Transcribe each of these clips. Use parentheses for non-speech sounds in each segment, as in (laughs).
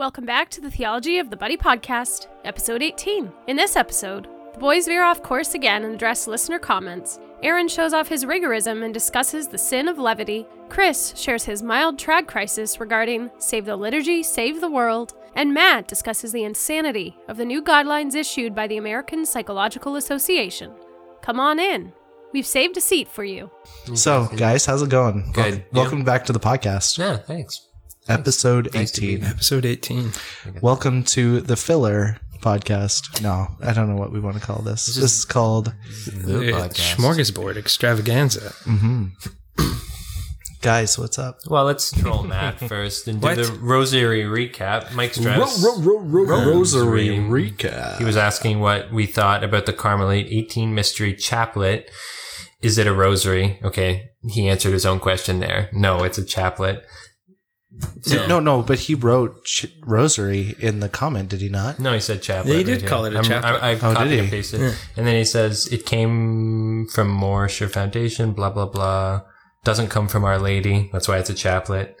Welcome back to the Theology of the Buddy podcast, episode 18. In this episode, the boys veer off course again and address listener comments. Aaron shows off his rigorism and discusses the sin of levity. Chris shares his mild trad crisis regarding Save the Liturgy, Save the World. And Matt discusses the insanity of the new guidelines issued by the American Psychological Association. Come on in. We've saved a seat for you. So, guys, how's it going? Good. Welcome, welcome back to the podcast, Yeah, thanks. Episode Nice to be 18. Episode 18. Welcome to the filler podcast. No, I don't know what we want to call this. This is called The Uh, podcast. Smorgasbord extravaganza. Guys, what's up? Well, let's troll Matt (laughs) first and do the rosary recap. Mike Strauss. Rosary Rosary. recap. He was asking what we thought about the Carmelite 18 mystery chaplet. Is it a rosary? Okay. He answered his own question there. No, it's a chaplet. So- No, no, but he wrote ch- rosary in the comment, did he not? No, he said chaplet. Yeah, he did right call here. it a I'm- chaplet. I, I Oh, copied and pasted. And then he says it came from more sure foundation, blah, blah, blah. Doesn't come from Our Lady. That's why it's a chaplet.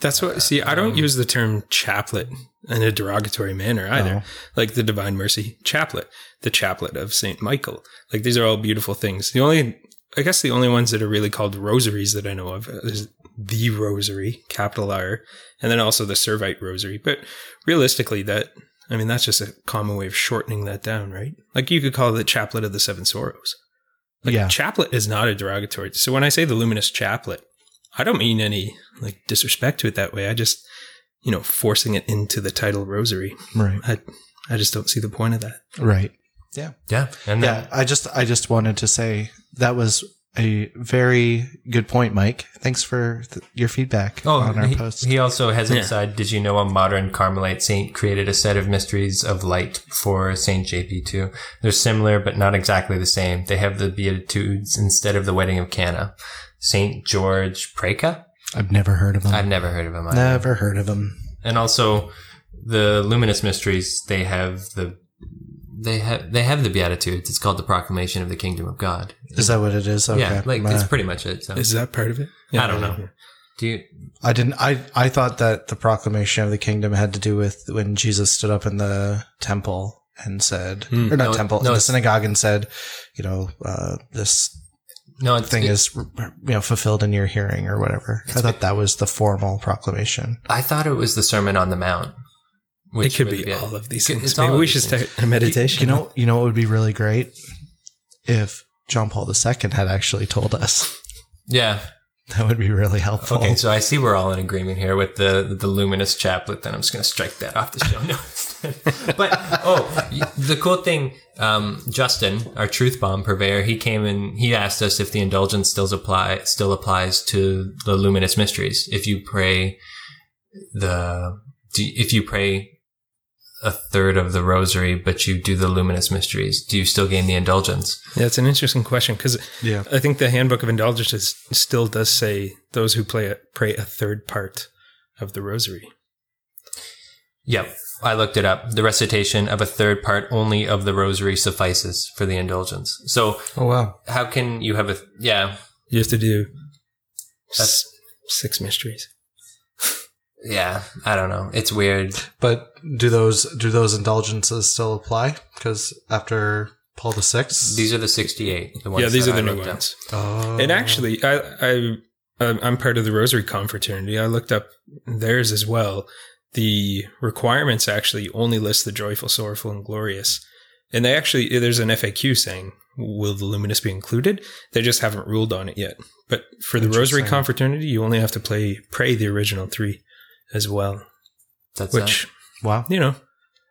That's what, see, I don't um, use the term chaplet in a derogatory manner either. No. Like the Divine Mercy chaplet, the chaplet of St. Michael. Like these are all beautiful things. The only, I guess the only ones that are really called rosaries that I know of is the rosary, capital R, and then also the Servite rosary. But realistically, that, I mean, that's just a common way of shortening that down, right? Like you could call it the chaplet of the seven sorrows. Like Yeah. chaplet is not a derogatory. So when I say the luminous chaplet, I don't mean any like disrespect to it that way. I just, you know, forcing it into the title rosary. Right. I, I just don't see the point of that. Right. Yeah. Yeah. And then, Yeah, I just I just wanted to say that was a very good point, Mike. Thanks for th- your feedback Oh, on our he, post. he also has Yeah. inside. Did you know a modern Carmelite saint created a set of mysteries of light for Saint JP2? They're similar, but not exactly the same. They have the Beatitudes instead of the wedding of Cana. Saint George Preca? I've never heard of him. I've never heard of him. Either. never heard of him. And also, the luminous mysteries. They have the they have they have the Beatitudes. It's called the Proclamation of the Kingdom of God. Is that what it is? Okay. Yeah, like Uh, it's pretty much it. So. Is that part of it? I don't know. Do you? I didn't. I I thought that the proclamation of the kingdom had to do with when Jesus stood up in the temple and said, Hmm. or not No, temple, no, in the synagogue and said, you know, uh, this No, it's, thing it- is, you know, fulfilled in your hearing or whatever. I thought that was the formal proclamation. I thought it was the Sermon on the Mount. It could would be all of these things. all Maybe we should start a meditation. You know, you know, what would be really great if John Paul II had actually told us. Yeah. That would be really helpful. Okay, so I see we're all in agreement here with the the luminous chaplet. Then I'm just going to strike that off the show (laughs) notes. but oh, the cool thing, um, Justin, our truth bomb purveyor, he came and he asked us if the indulgence still apply still applies to the luminous mysteries. If you pray the if you pray a third of the rosary, but you do the luminous mysteries, do you still gain the indulgence? yeah, it's an interesting question because yeah. I think the Handbook of Indulgences still does say those who play a, pray a third part of the rosary. Yep. I looked it up. The recitation of a third part only of the rosary suffices for the indulgence. So Oh wow. how can you have a, yeah, You have to do That's- s- six mysteries. yeah, I don't know. It's weird. But do those do those indulgences still apply? Because after Paul the Sixth, These are the 68. The ones yeah, these that are the I new ones. oh. And actually, I, I, I'm I'm part of the Rosary Confraternity. I looked up theirs as well. The requirements actually only list the joyful, sorrowful, and glorious. And they actually, there's an FAQ saying, will the luminous be included? They just haven't ruled on it yet. But for the Rosary Confraternity, you only have to play, pray the original three as well. That's Which, wow. you know,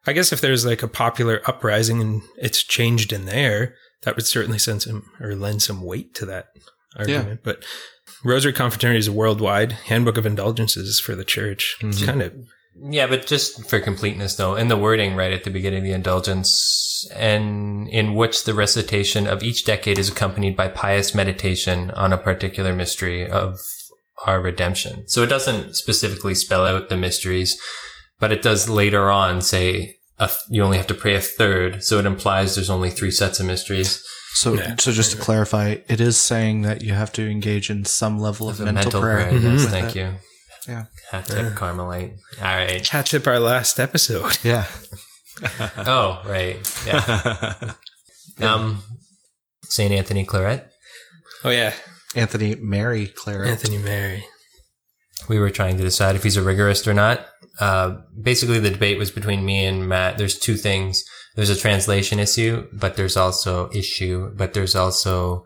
I guess if there's like a popular uprising and it's changed in there, that would certainly send some or lend some weight to that argument. But Rosary Confraternity is a worldwide handbook of indulgences for the church. It's Mhm. kind of Yeah, but just for completeness though, in the wording right at the beginning of the indulgence, and in which the recitation of each decade is accompanied by pious meditation on a particular mystery of our redemption. So it doesn't specifically spell out the mysteries, but it does later on say a, you only have to pray a third. So it implies there's only three sets of mysteries. So, Yeah. so just to clarify, it is saying that you have to engage in some level of Of a mental, prayer. yes, thank it. you. Yeah. Hat tip Carmelite. All right. Catch up our last episode. (laughs) Yeah. (laughs) Oh, right. (laughs) Yeah. Um, Saint Anthony Claret. Oh yeah, Anthony Mary Claret. Anthony Mary. We were trying to decide if he's a rigorist or not. Uh, basically, the debate was between me and Matt. There's two things. There's a translation issue, but there's also issue, but there's also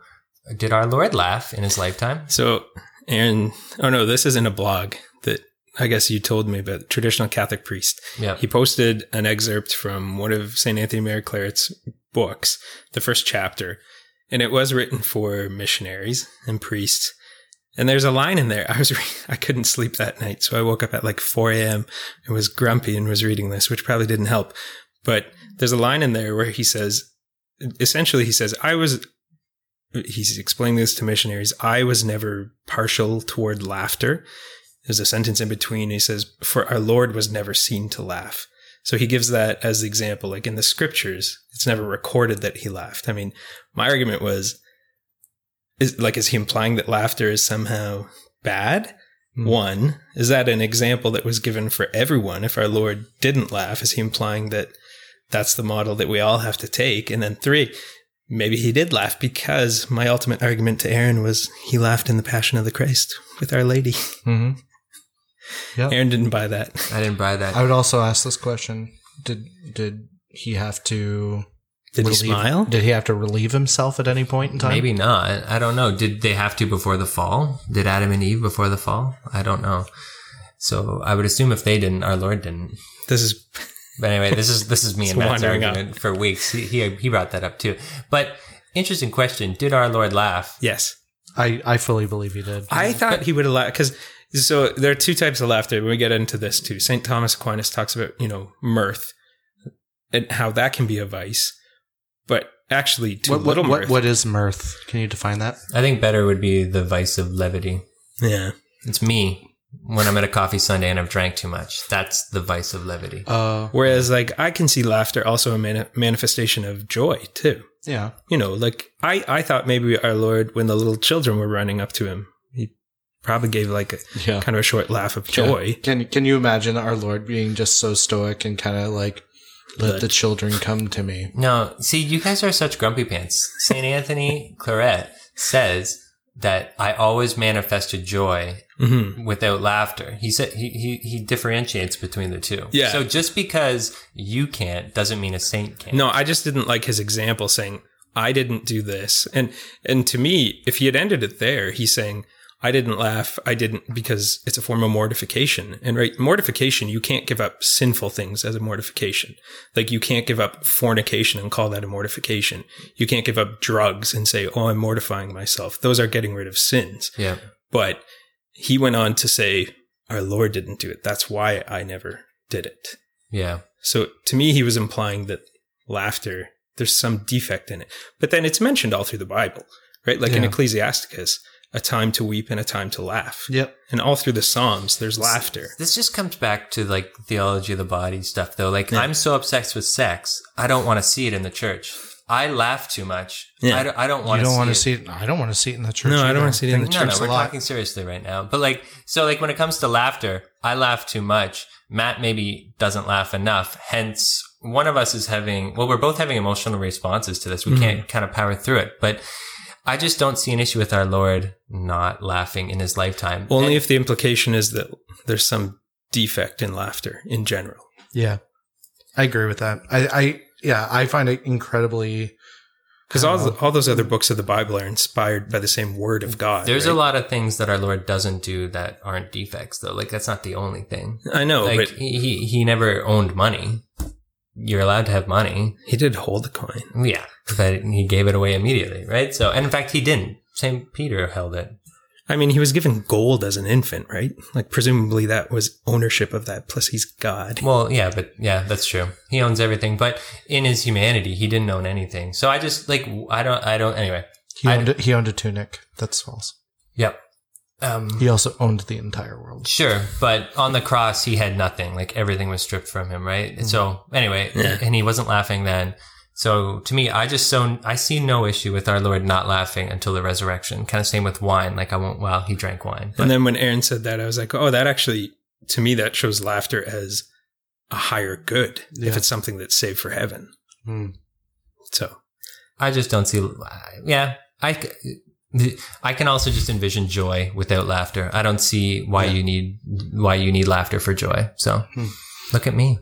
did our Lord laugh in his lifetime? So Aaron, oh no, this isn't a blog that I guess you told me about. Traditional Catholic priest. Yeah. He posted an excerpt from one of St. Anthony Mary Claret's books, the first chapter, and it was written for missionaries and priests. And there's a line in there. (laughs) I was, re- I couldn't sleep that night. So I woke up at like 4 a.m. and was grumpy and was reading this, which probably didn't help. But there's a line in there where he says, essentially, he says, I was, he's explaining this to missionaries. I was never partial toward laughter. There's a sentence in between. He says, for our Lord was never seen to laugh. So he gives that as the example. Like in the scriptures, it's never recorded that he laughed. I mean, my argument was, is like, is he implying that laughter is somehow bad? Hmm. One, is that an example that was given for everyone? If our Lord didn't laugh, is he implying that that's the model that we all have to take? And then three, maybe he did laugh because my ultimate argument to Aaron was he laughed in the Passion of the Christ with Our Lady. Mm-hmm. (laughs) Yep. Aaron didn't buy that. I didn't buy that. I would also ask this question: Did did he have to? Did he smile? Did he have to relieve himself at any point in time? Maybe not. I don't know. Did they have to before the fall? Did Adam and Eve before the fall? I don't know. So I would assume if they didn't, our Lord didn't. This is But anyway, this is this is me and (laughs) It's Matt's wandering argument for weeks. He, he he brought that up too. But interesting question: Did our Lord laugh? yes. I I fully believe he did. I thought he would have laughed because so there are two types of laughter. We get into this too, Saint Thomas Aquinas talks about you know mirth and how that can be a vice, but actually too what, what, little what, mirth. what is mirth? Can you define that? I think better would be the vice of levity. yeah, It's me when I'm at a coffee Sunday and I've drank too much. That's the vice of levity. Uh, Whereas like I can see laughter also a mani- manifestation of joy too. yeah. You know, like I I thought maybe our Lord when the little children were running up to him, he probably gave like a Yeah. kind of a short laugh of joy. Can Can you imagine our Lord being just so stoic and kind of like let the children come to me? No, see, you guys are such grumpy pants. St. Anthony (laughs) Claret says that I always manifested joy hmm without laughter. He said he, he, he differentiates between the two. Yeah. So just because you can't doesn't mean a saint can't. No, I just didn't like his example saying I didn't do this. And and to me, if he had ended it there, he's saying I didn't laugh. I didn't because it's a form of mortification. And right, mortification, you can't give up sinful things as a mortification. Like you can't give up fornication and call that a mortification. You can't give up drugs and say, "Oh, I'm mortifying myself." Those are getting rid of sins. Yeah. But he went on to say, "Our Lord didn't do it. That's why I never did it." Yeah. So to me, he was implying that laughter, there's some defect in it. But then it's mentioned all through the Bible, right? Like in Yeah. Ecclesiasticus, a time to weep and a time to laugh. Yep. And all through the Psalms, there's laughter. This just comes back to like theology of the body stuff though. Like I'm so obsessed with sex, I don't want to see it in the church. I laugh too much. Yeah. I don't, I don't want to don't see want it. to see it. I don't want to see it in the church. No, I don't wanna see it in the Think No, no, we're lot. talking seriously right now. But like, so like when it comes to laughter, I laugh too much. Matt maybe doesn't laugh enough. Hence, one of us is having, well, we're both having emotional responses to this. We Mm-hmm. can't kind of power through it. But I just don't see an issue with our Lord not laughing in his lifetime. Only And- if the implication is that there's some defect in laughter in general. Yeah, I agree with that. I, I yeah, I find it incredibly. Because all, the- all those other books of the Bible are inspired by the same word of God. There's a lot of things that our Lord doesn't do that aren't defects, though. Like that's not the only thing. I know, like but he, he he never owned money. You're allowed to have money. he did hold the coin. Yeah, but he gave it away immediately, right? So, and in fact, he didn't. Saint Peter held it. I mean, he was given gold as an infant, right? Like, presumably that was ownership of that, plus he's God. Well, yeah, but yeah, that's true. He owns everything, but in his humanity, he didn't own anything. So I just like I don't I don't anyway. He I- owned, a, he owned a tunic. That's false. Yep. Um, He also owned the entire world. Sure, but on the cross he had nothing. Like everything was stripped from him, right? So anyway, Yeah. and he wasn't laughing then. So to me, I just so I see no issue with our Lord not laughing until the resurrection. Kind of same with wine. Like I won't. Well, he drank wine. But And then when Aaron said that, I was like, oh, that actually, to me, that shows laughter as a higher good if it's something that's saved for heaven. Hmm. So, I just don't see. Yeah, I. c- I can also just envision joy without laughter. I don't see why Yeah. you need why you need laughter for joy. So Hmm. look at me.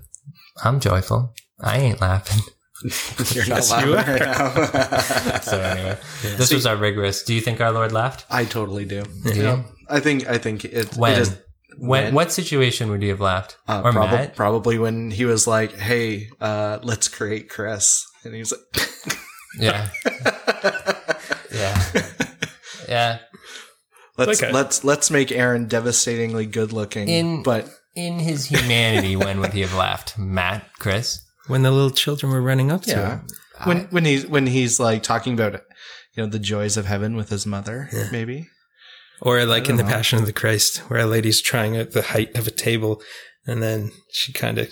I'm joyful. I ain't laughing. (laughs) You're not Yes, laughing you right now. (laughs) So anyway, this See- was our rigorous. Do you think our Lord laughed? I totally do. Do? Yeah. I think I think it, When? it is When, When? what situation would you have laughed? uh, or prob- Matt? probably when he was like, "Hey, uh, let's create Chris," and he's like, (laughs) Yeah, yeah, yeah. "Let's Okay. let's let's make Aaron devastatingly good looking." In- but In his humanity, when would he have laughed? Matt, Chris. when the little children were running up to yeah, him, when when he's when he's like talking about you know the joys of heaven with his mother, Yeah. maybe. or like in don't the. Passion of the Christ, where a lady's trying out the height of a table, and then she kind of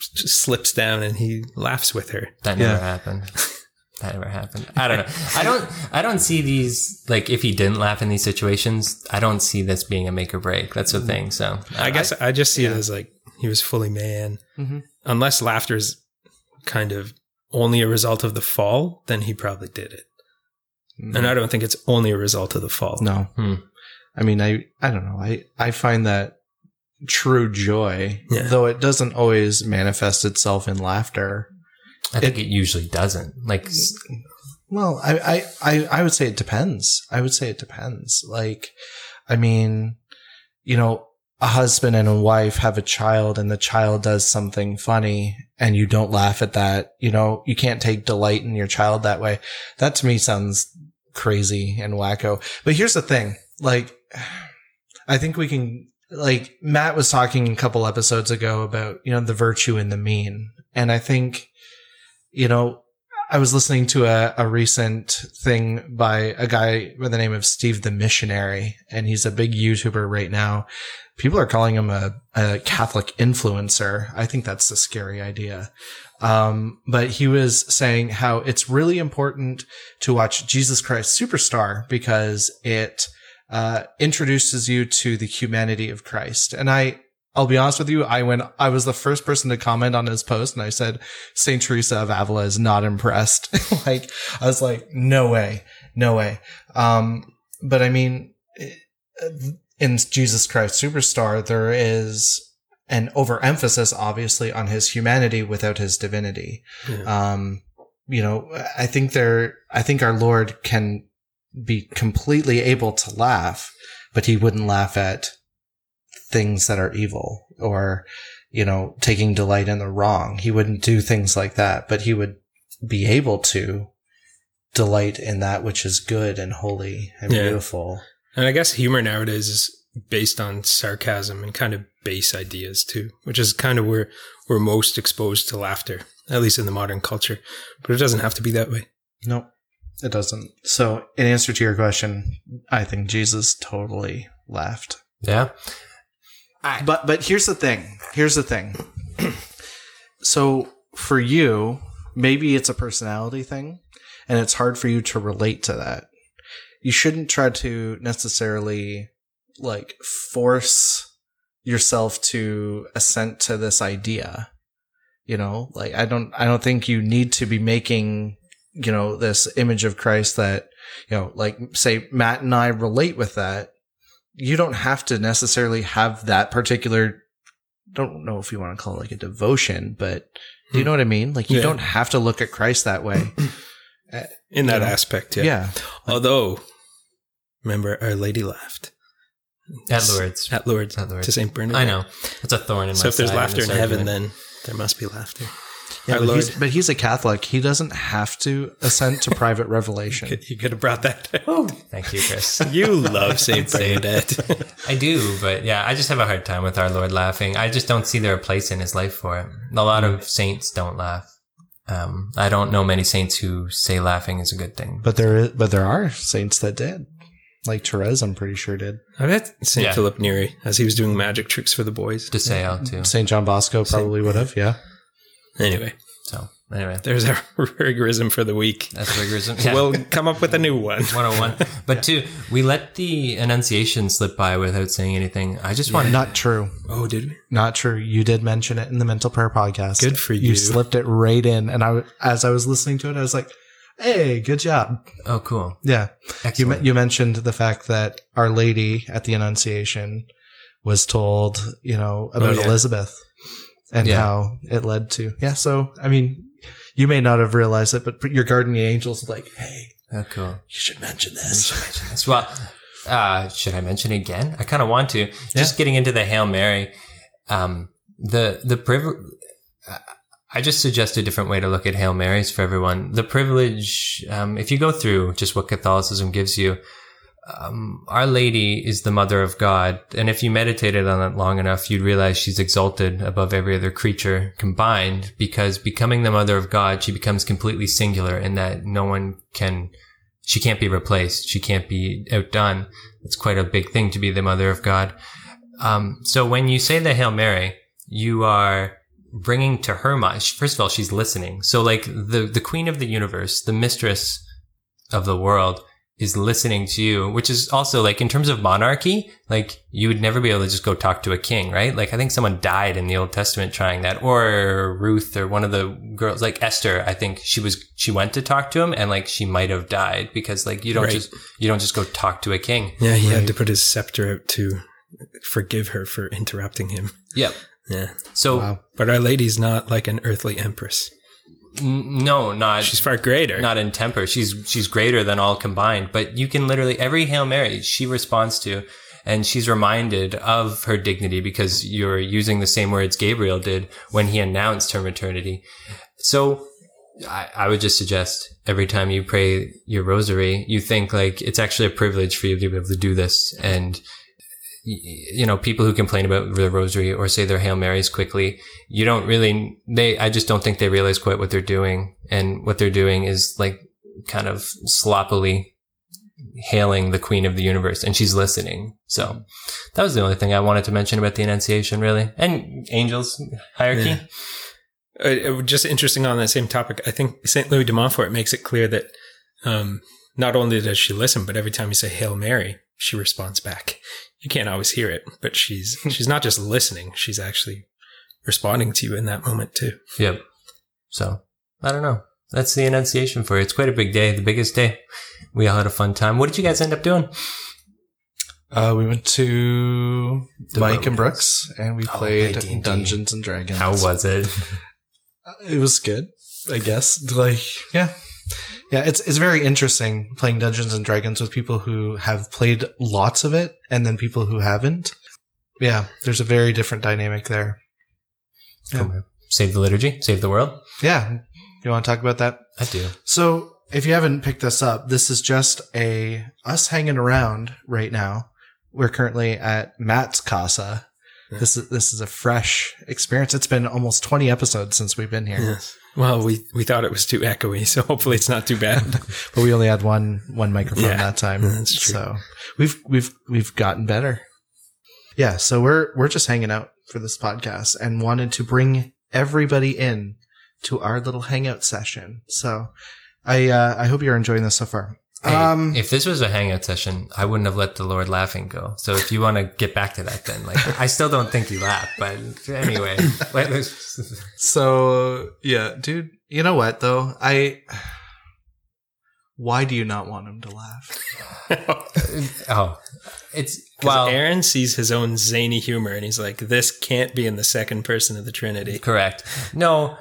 slips down, and he laughs with her. That never Yeah. happened. That ever happened. I don't know. I don't. I don't see these like if he didn't laugh in these situations. I don't see this being a make or break. That's the thing. So I guess I, just see it as like he was fully man. Mhm. Unless laughter is kind of only a result of the fall, then he probably did it. And I don't think it's only a result of the fall. No. Hmm. I mean, I, I don't know. I, I find that true joy, Yeah. though it doesn't always manifest itself in laughter. I think it, usually doesn't. Like Well, I, I, I, I would say it depends. I would say it depends. Like, I mean, you know, a husband and a wife have a child and the child does something funny and you don't laugh at that. You know, you can't take delight in your child that way. That to me sounds crazy and wacko. But here's the thing. Like, I think we can, like, Matt was talking a couple episodes ago about, you know, the virtue and the mean. And I think, you know, I was listening to a, a recent thing by a guy by the name of Steve the Missionary, and he's a big YouTuber right now. People are calling him a, a Catholic influencer. I think that's a scary idea. Um, but he was saying how it's really important to watch Jesus Christ Superstar because it uh, introduces you to the humanity of Christ. And I, I'll be honest with you, I went, I was the first person to comment on his post, and I said, Saint Teresa of Avila is not impressed. (laughs) like, I was like, no way, no way. Um, but I mean, in Jesus Christ Superstar, there is an overemphasis, obviously, on his humanity without his divinity. Yeah. Um, you know, I think there, I think our Lord can be completely able to laugh, but he wouldn't laugh at things that are evil or, you know, taking delight in the wrong. He wouldn't do things like that, but he would be able to delight in that which is good and holy and Yeah. beautiful. And I guess humor nowadays is based on sarcasm and kind of base ideas too, which is kind of where we're most exposed to laughter, at least in the modern culture. But it doesn't have to be that way. No, it doesn't. So, in answer to your question, I think Jesus totally laughed. yeah. But but here's the thing. Here's the thing. (clears throat) so for you, maybe it's a personality thing, and it's hard for you to relate to that. You shouldn't try to necessarily like force yourself to assent to this idea. You know, like I don't I don't think you need to be making, you know, this image of Christ that, you know, like say Matt and I relate with that you don't have to necessarily have that particular don't know if you want to call it like a devotion, but do you hmm. know what I mean? Like you Yeah. don't have to look at Christ that way. (clears throat) In that Yeah. aspect, yeah. yeah. Although, remember, Our Lady laughed At Lourdes. at Lourdes, At Lourdes. to St. Bernard. I know. It's a thorn in So my side. So if there's laughter this in heaven, argument. then there must be laughter. Yeah, but, he's, but he's a Catholic. He doesn't have to assent to private revelation. (laughs) you could have brought that down. Thank you, Chris. (laughs) You love St. Bernadette. (laughs) I do, but yeah, I just have a hard time with our Lord laughing. I just don't see there a place in his life for it. A lot of saints don't laugh. Um, I don't know many saints who say laughing is a good thing. But there is, but there are saints that did. Like Therese, I'm pretty sure did. I bet St. Yeah. Philip Neri, as he was doing magic tricks for the boys. de Sales too. Saint John Bosco probably would have. Yeah. Anyway, So Anyway, There's our (laughs) rigorism for the week. that's rigorism. (laughs) Yeah. We'll come up with a new one. (laughs) 101. But two, we let the Annunciation slip by without saying anything. I just want to Not true. Oh, did we? Not true. You did mention it in the mental prayer podcast. Good for You you. slipped it right in, and I as I was listening to it, I was like, "Hey, good job." Oh, cool. Yeah. You Excellent. me- you mentioned the fact that Our Lady at the Annunciation was told, you know, about Oh, yeah. Elizabeth and Yeah. how it led to. Yeah. So, I mean, you may not have realized it, but your guardian angels like, "Hey, oh, cool. you should mention this." should mention this. Well, uh, should I mention again? I kind of want to. Just getting into the Hail Mary, um, the the privilege. I just suggest a different way to look at Hail Marys for everyone. The privilege, um, if you go through just what Catholicism gives you, um, Our Lady is the Mother of God, and if you meditated on it long enough, you'd realize she's exalted above every other creature combined. Because becoming the Mother of God, she becomes completely singular in that no one can she can't be replaced. She can't be outdone. It's quite a big thing to be the mother of God. Um, so when you say the Hail Mary, you are bringing to her mind. First of all, she's listening. So like the the Queen of the universe, the mistress of the world, is listening to you. Which is also like in terms of monarchy, like you would never be able to just go talk to a king, right? Like I think someone died in the Old Testament trying that, or Ruth, or one of the girls, like Esther. I think she was she went to talk to him, and like she might have died because like you don't Right. just you don't just go talk to a king. Yeah, he Right. had to put his scepter out to forgive her for interrupting him. Yep. Yeah. So Wow. But Our Lady's not like an earthly empress. N- no, not She's far greater. not in temper. She's she's greater than all combined. But you can literally every Hail Mary she responds to, and she's reminded of her dignity because you're using the same words Gabriel did when he announced her maternity. So I, I would just suggest every time you pray your rosary, you think like it's actually a privilege for you to be able to do this. And you know, people who complain about the rosary or say their Hail Marys quickly, you don't really, they, I just don't think they realize quite what they're doing. And what they're doing is like kind of sloppily hailing the queen of the universe and she's listening. So that was the only thing I wanted to mention about the Annunciation, really. And angels hierarchy. Yeah. Uh, uh, just interesting on that same topic. I think St. Louis de Montfort makes it clear that um, not only does she listen, but every time you say Hail Mary, she responds back. You can't always hear it, but she's (laughs) she's not just listening; she's actually responding to you in that moment too. Yep. So I don't know. That's the Annunciation for you. It's quite a big day, the biggest day. We all had a fun time. What did you guys end up doing? Uh, we went to The Mike Roadhouse. and Brooks, and we Oh, played D&D. Dungeons and Dragons. How was it? it was good, I guess. Like, yeah, yeah. It's it's very interesting playing Dungeons and Dragons with people who have played lots of it, and then people who haven't. Yeah, there's a very different dynamic there. Yeah. Come on. Save the liturgy, save the world. Yeah, you want to talk about that? I do. So, if you haven't picked this up, this is just a us hanging around right now. We're currently at Matt's casa. Yeah. This is this is a fresh experience. It's been almost 20 episodes since we've been here. Yes. Well, we we thought it was too echoey, (laughs) so hopefully it's not too bad. (laughs) but we only had one one microphone Yeah, that time. that's true. So we've we've we've gotten better. Yeah, so we're we're just hanging out for this podcast and wanted to bring everybody in to our little hangout session. So I uh, I hope you're enjoying this so far. Hey, um, if this was a hangout session, I wouldn't have let the Lord laughing go. So if you want to get back to that, then like I still don't think you laughed, but anyway, (laughs) (laughs) so yeah, dude. You know what though? I. Why do you not want him to laugh? (laughs) oh, it's Well, well, Aaron sees his own zany humor, and he's like, "This can't be in the second person of the Trinity." correct. No,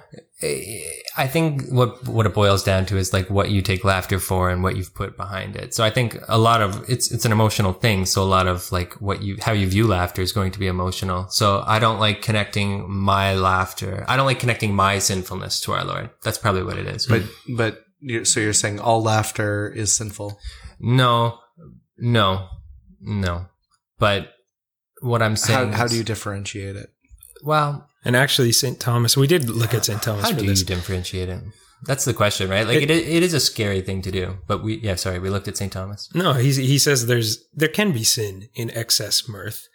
I think what what it boils down to is like what you take laughter for and what you've put behind it. So I think a lot of it's it's an emotional thing. So a lot of like what you how you view laughter is going to be emotional. So I don't like connecting my laughter. I don't like connecting my sinfulness to our Lord. That's probably what it is. But but you so you're saying all laughter is sinful? No, no, no. But what I'm saying. How, do you differentiate it? Well, And actually, St. Thomas, we did look at St. Thomas how for do this. you differentiate it? That's the question, right? Like it, It- it is a scary thing to do. But we, yeah, sorry, we looked at St. Thomas. No, he's, he says there's there can be sin in excess mirth,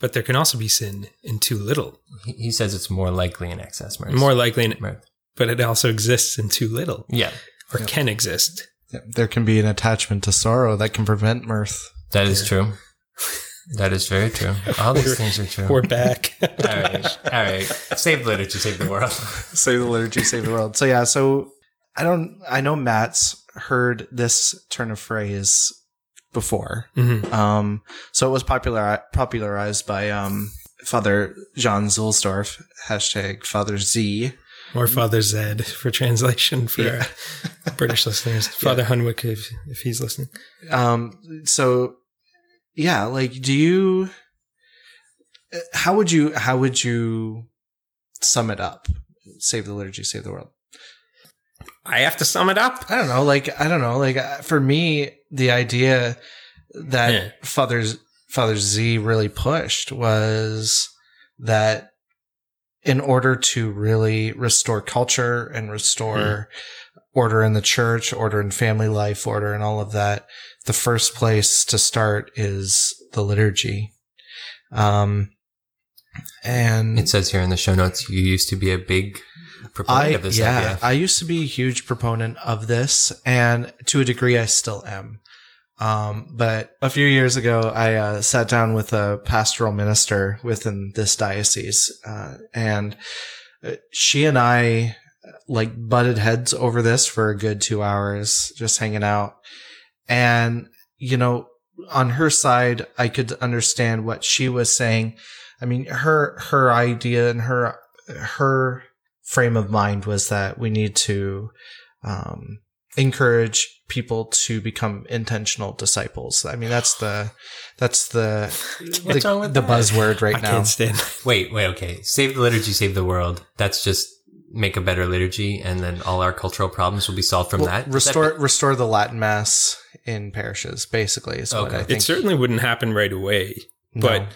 but there can also be sin in too little. He, he says it's more likely in excess mirth. More likely in mirth. but it also exists in too little Yeah, or can exist. There can be an attachment to sorrow that can prevent mirth. that is true. (laughs) That is very true. All these things are true. We're back. all right, all right. Save the literature, save the world. (laughs) Save the liturgy, save the world. So yeah, so I don't. I know Matt's heard this turn of phrase before. Mhm. Um, so it was popular popularized by um Father John Zuhlsdorf hashtag Father Z. Or Father Zed for translation for Yeah. British listeners. (laughs) Father Hunwick, if, if he's listening. Um, so yeah, like, do you? How would you? How would you sum it up? Save the liturgy, save the world. I have to sum it up. I don't know. Like I don't know. Like uh, for me, the idea that Yeah. Father's Father Z really pushed was that in order to really restore culture and restore order in the church, order in family life, order in all of that, the first place to start is the liturgy. Um, and It says here in the show notes you used to be a big proponent I of this yeah. I used to be a huge proponent of this, and to a degree, I still am. Um, but a few years ago, I uh, sat down with a pastoral minister within this diocese, uh, and uh, she and I like butted heads over this for a good two hours, just hanging out. And you know, on her side, I could understand what she was saying. I mean, her her idea and her her frame of mind was that we need to um, encourage people to become intentional disciples. I mean, that's the that's the the, wrong with the that? buzzword right I now. can't stand (laughs) Wait, wait, okay. Save the liturgy, save the world. That's just make a better liturgy, and then all our cultural problems will be solved from Well, that. Is restore that- restore the Latin mass in parishes. Basically, is what I It think. It certainly wouldn't happen right away. No. But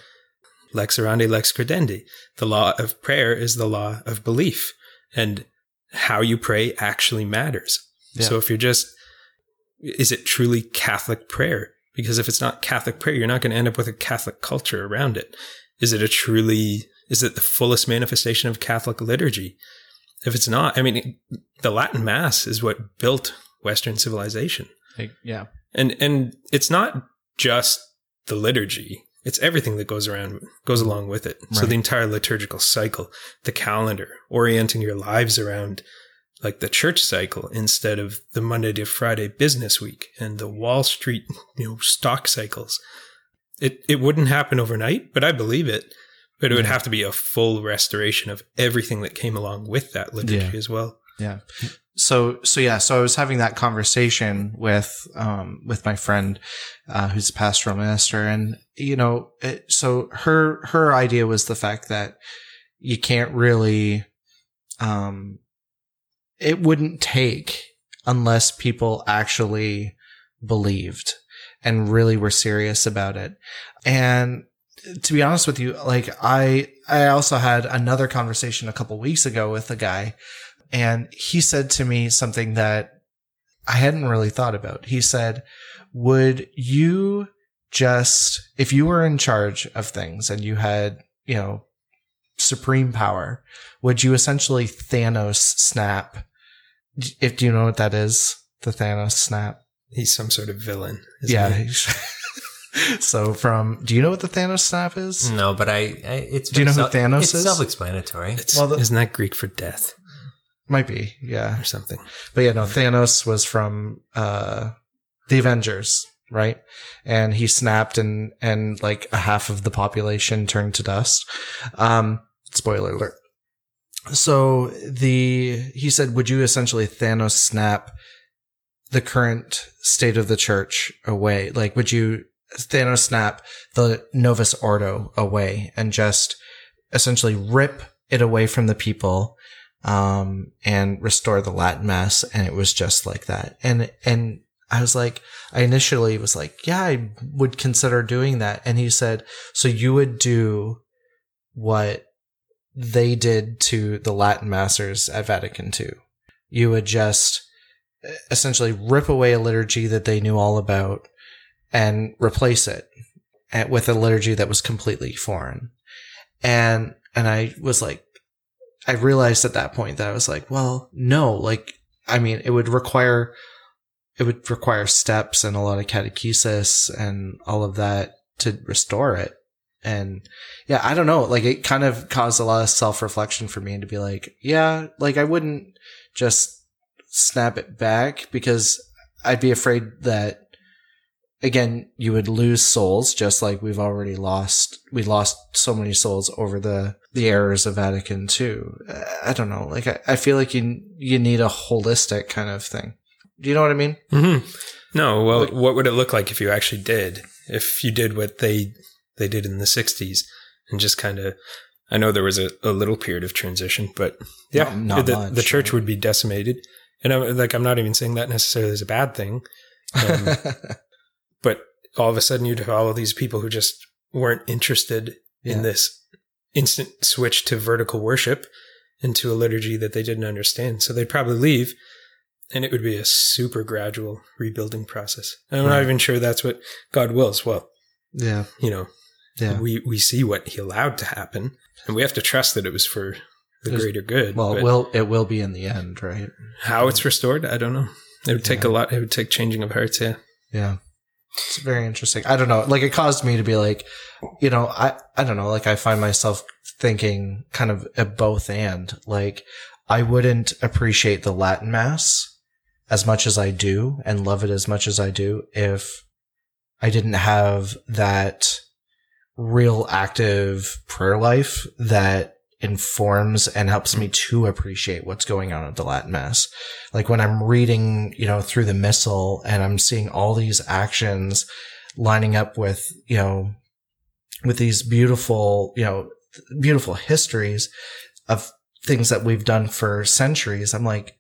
lex orandi, lex credendi. The law of prayer is the law of belief. And how you pray actually matters. Yeah. So if you're just, is it truly Catholic prayer? Because if it's not Catholic prayer, you're not going to end up with a Catholic culture around it. Is it a truly, is it the fullest manifestation of Catholic liturgy? If it's not, I mean, the Latin Mass is what built Western civilization yeah, and and it's not just the liturgy it's everything that goes around goes along with it so the entire liturgical cycle the calendar orienting your lives around like the church cycle instead of the monday to friday business week and the wall street you know stock cycles it it wouldn't happen overnight but i believe it but it would Yeah. have to be a full restoration of everything that came along with that liturgy Yeah. as well yeah. So so yeah. So I was having that conversation with um with my friend, uh, who's a pastoral minister, and you know, it, so her her idea was the fact that you can't really, um, it wouldn't take unless people actually believed and really were serious about it, and to be honest with you, like I I also had another conversation a couple weeks ago with a guy and he said to me something that I hadn't really thought about. He said, Would you just, if you were in charge of things and you had, you know, supreme power, would you essentially Thanos snap? If do you know what that is? The Thanos snap? he's some sort of villain isn't Yeah. he? (laughs) so from, do you know what the Thanos snap is? no, but I, I it's Do you know who very Thanos it's is? self-explanatory. It's, Well, the- isn't that Greek for death Might be. Yeah. or something? But yeah, no, Thanos was from uh the Avengers, right? And he snapped and and like a half of the population turned to dust. Um spoiler alert. So the he said, would you essentially Thanos snap the current state of the church away? Like would you Thanos snap the Novus Ordo away and just essentially rip it away from the people um, and restore the Latin mass. And it was just like that. And, and I was like, I initially was like, yeah, I would consider doing that. And he said, so you would do what they did to the Latin masters at Vatican II. You would just essentially rip away a liturgy that they knew all about and replace it with a liturgy that was completely foreign. And, and I was like, I realized at that point that I was like, well, no, like, I mean, it would require, it would require steps and a lot of catechesis and all of that to restore it. And yeah, I don't know. Like it kind of caused a lot of self reflection for me to be like, yeah, like I wouldn't just snap it back because I'd be afraid that again, you would lose souls just like we've already lost. We lost so many souls over the, the errors of Vatican II. I don't know. Like, I, I feel like you, you need a holistic kind of thing. Do you know what I mean? hmm No, well, what would it look like if you actually did? If you did what they they did in the '60s and just kind of, I know there was a, a little period of transition, but yeah, Not- not the, much, the church right? would be decimated. And I'm like, I'm not even saying that necessarily is a bad thing, (laughs) um, all of a sudden you'd have all of these people who just weren't interested Yeah. in this instant switch to vertical worship into a liturgy that they didn't understand. So they'd probably leave and it would be a super gradual rebuilding process. And I'm not even sure that's what God wills. Well, yeah. you know, Yeah. we, we see what he allowed to happen and we have to trust that it was for the There's- greater good. Well, it will, it will be in the end, right? how it's restored, I don't know. It would take Yeah. a lot. It would take changing of hearts. Yeah. Yeah. It's very interesting. I don't know. Like it caused me to be like, you know, I, I don't know. Like I find myself thinking kind of at both and like I wouldn't appreciate the Latin mass as much as I do and love it as much as I do if I didn't have that real active prayer life that informs and helps me to appreciate what's going on at the Latin mass like when I'm reading, you know, through the missal and I'm seeing all these actions lining up with, you know, with these beautiful, you know, beautiful histories of things that we've done for centuries. I'm like,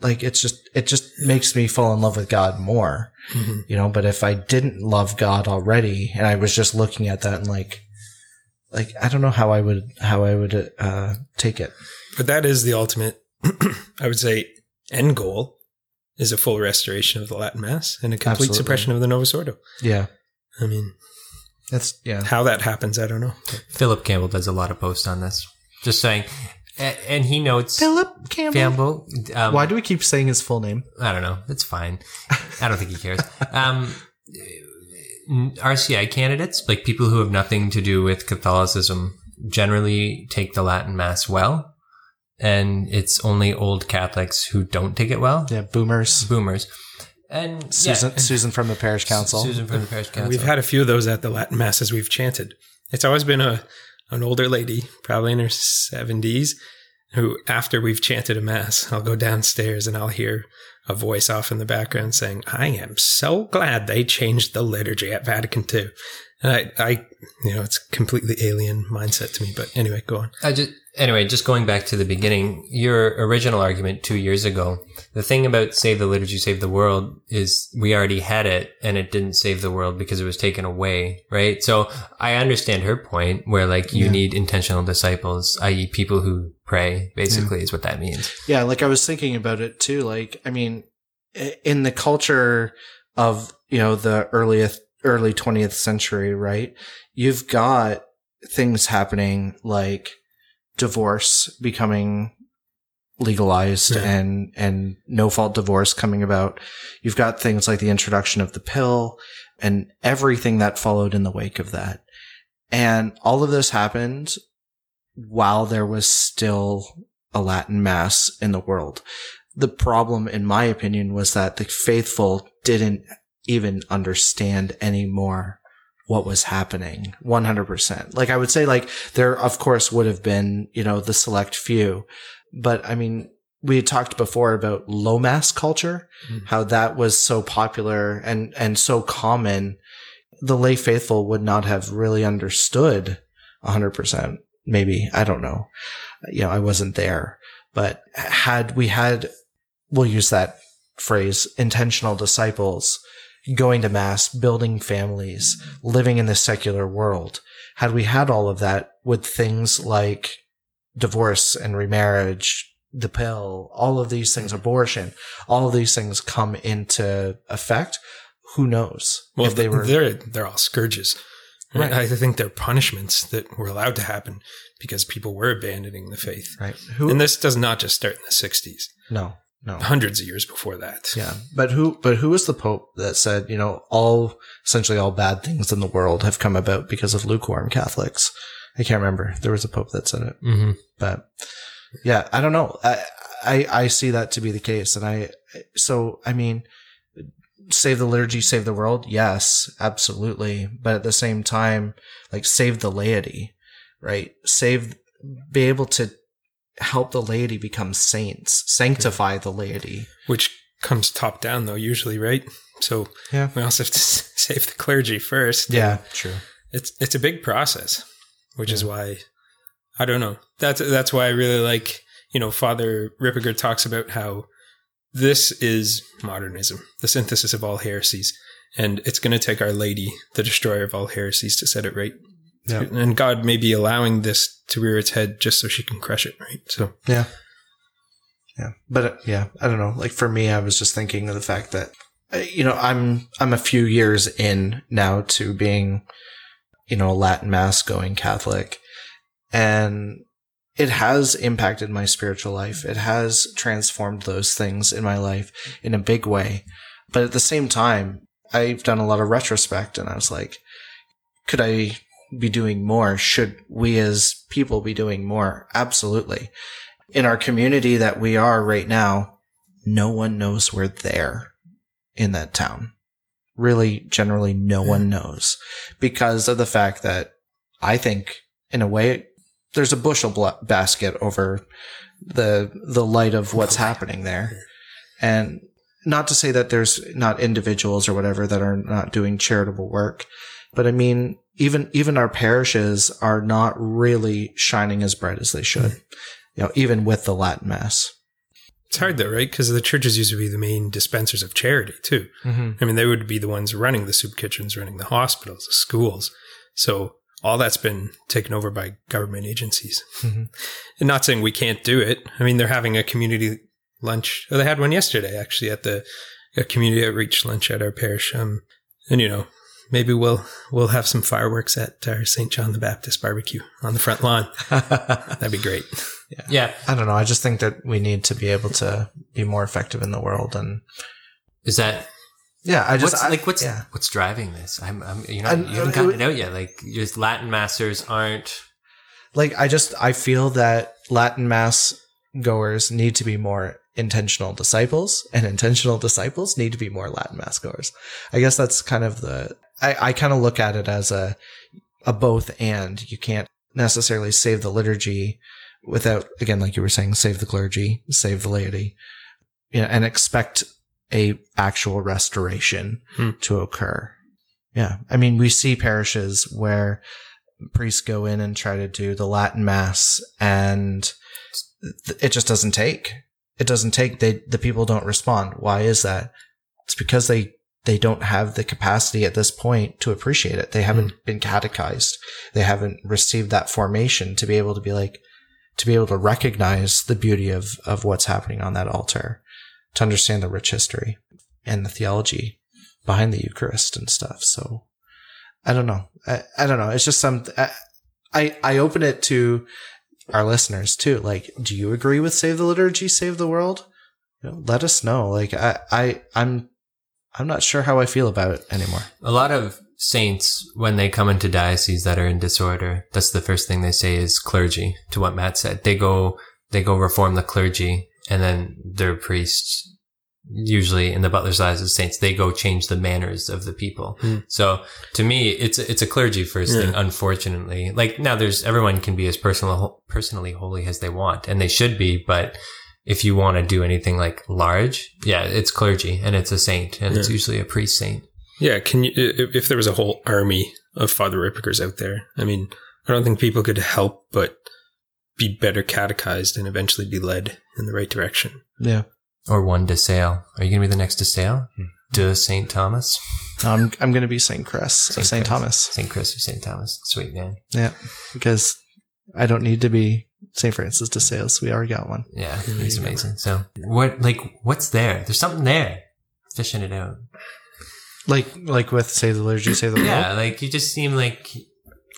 like it's just, it just makes me fall in love with God more, Mm-hmm. you know, but if I didn't love God already and I was just looking at that and like, like, I don't know how I would, how I would, uh, take it. But that is the ultimate, (clears throat) I would say, end goal is a full restoration of the Latin Mass and a complete Absolutely. suppression of the Novus Ordo. Yeah. I mean, That's, yeah. how that happens, I don't know. Philip Campbell does a lot of posts on this. Just saying, and he notes Philip Campbell. Campbell. Um, Why do we keep saying his full name? I don't know. It's fine. I don't think he cares. (laughs) Um, RCI candidates, like people who have nothing to do with Catholicism, generally take the Latin Mass well. And it's only old Catholics who don't take it well. Yeah, boomers. Boomers. And Susan, yeah, Susan from the parish council. Susan from the parish council. We've had a few of those at the Latin Masses we've chanted. It's always been a an older lady, probably in her 70s, who, after we've chanted a Mass, I'll go downstairs and I'll hear a voice off in the background saying, I am so glad they changed the liturgy at Vatican II. And I, I, you know, it's completely alien mindset to me. But anyway, go on. I just anyway, just going back to the beginning, your original argument two years ago, the thing about save the liturgy, save the world is we already had it and it didn't save the world because it was taken away, right? So I understand her point where like you Yeah. need intentional disciples, i.e. people who pray, basically mm. is what that means. Yeah, like I was thinking about it too. Like, I mean, in the culture of, you know, the earliest, early 20th century, right? You've got things happening like divorce becoming legalized Yeah. and, and no fault divorce coming about. You've got things like the introduction of the pill and everything that followed in the wake of that. And all of this happened while there was still a Latin mass in the world. The problem, in my opinion, was that the faithful didn't even understand anymore what was happening 100%. Like I would say, like there, of course, would have been, you know, the select few, but I mean, we had talked before about low mass culture, Mhm. how that was so popular and, and so common. The lay faithful would not have really understood 100%. Maybe. I don't know. You know, I wasn't there, but had we had, we'll use that phrase, intentional disciples going to mass, building families, living in the secular world. Had we had all of that, would things like divorce and remarriage, the pill, all of these things, abortion, all of these things come into effect? Who knows Well, if they were? they're, they're all scourges. Right. I think they're punishments that were allowed to happen because people were abandoning the faith. Right. Who? And this does not just start in the 60s, no, no. hundreds of years before that. Yeah, but who? But who was the pope that said, you know, all essentially all bad things in the world have come about because of lukewarm Catholics? I can't remember. There was a pope that said it, Mm-hmm. but yeah, I don't know. I I, I see that to be the case, and I so I mean, save the liturgy, save the world. Yes, absolutely, but at the same time, like save the laity, right? Save, be able to help the laity become saints, sanctify the laity. Which comes top down, though, usually, right? So Yeah. we also have to (laughs) save the clergy first. Yeah, true. It's it's a big process, which is why I don't know. That's that's why I really like you know Father Ripperger talks about how this is modernism, the synthesis of all heresies, and it's going to take Our Lady, the destroyer of all heresies, to set it right. Yeah. And God may be allowing this to rear its head just so she can crush it, right? So Yeah. Yeah. But uh, yeah, I don't know. Like for me, I was just thinking of the fact that, uh, you know, I'm, I'm a few years in now to being, you know, a Latin mass going Catholic and it has impacted my spiritual life. It has transformed those things in my life in a big way. But at the same time, I've done a lot of retrospect and I was like, could I be doing more? Should we as people be doing more? Absolutely. In our community that we are right now, no one knows we're there in that town. Really, generally, no one knows because of the fact that I think, in a way, there's a bushel bla- basket over the the light of what's happening there, and not to say that there's not individuals or whatever that are not doing charitable work, but I mean, even even our parishes are not really shining as bright as they should. You know, even with the Latin Mass. it's hard though, right? Because the churches used to be the main dispensers of charity too. Mm-hmm. I mean, they would be the ones running the soup kitchens, running the hospitals, the schools. So all that's been taken over by government agencies. Mhm. (laughs) And not saying we can't do it. I mean, they're having a community lunch. Oh, they had one yesterday actually at the a community outreach lunch at our parish. Um, and you know, maybe we'll we'll have some fireworks at our St. John the Baptist barbecue on the front lawn. (laughs) That'd be great. Yeah. I don't know. I just think that we need to be able to be more effective in the world, and Is that yeah, I just what's I- like what's yeah. what's driving this? I'm, I'm you know And, you haven't uh, gotten it- it out yet. Like just Latin masters aren't. like I just I feel that Latin mass goers need to be more intentional disciples, and intentional disciples need to be more Latin mass goers. I guess that's kind of the I, I kind of look at it as a a both and. You can't necessarily save the liturgy without again, like you were saying, save the clergy, save the laity, you know, and expect a actual restoration Hmm. to occur. Yeah, I mean, we see parishes where priests go in and try to do the Latin mass, and th- it just doesn't take. It doesn't take. They the people don't respond. Why is that? It's because they they don't have the capacity at this point to appreciate it. They hmm. haven't been catechized. They haven't received that formation to be able to be like to be able to recognize the beauty of of what's happening on that altar, to understand the rich history and the theology behind the Eucharist and stuff. So I don't know. I, I don't know. It's just some. I, I I open it to our listeners too. Like, do you agree with Save the Liturgy, Save the World? You know, let us know. Like, I I I'm I'm not sure how I feel about it anymore. A lot of saints, when they come into dioceses that are in disorder, that's the first thing they say is clergy. To what Matt said, they go they go reform the clergy, and then their priests, usually in the Butler's Lives of Saints, they go change the manners of the people. Hmm. So to me, it's it's a clergy first thing. Unfortunately, like now, there's everyone can be as personal personally holy as they want, and they should be, but. If you want to do anything like large, yeah, it's clergy and it's a saint and it's usually a priest saint. Yeah, can you? If if there was a whole army of Father Rippers out there, I mean, I don't think people could help but be better catechized and eventually be led in the right direction. Yeah. Or one De Sale. Are you going to be the next De Sale? De St. Thomas? I'm I'm gonna be Saint Chris, Saint, Chris. Thomas. St. Chris or St. Thomas. Sweet man. Yeah, because I don't need to be Saint Francis de Sales. We already got one. Yeah, There he's amazing. So, what, like, what's there? There's something there. Fishing it out. Like like with say the liturgy, say the world. Yeah, like you just seem like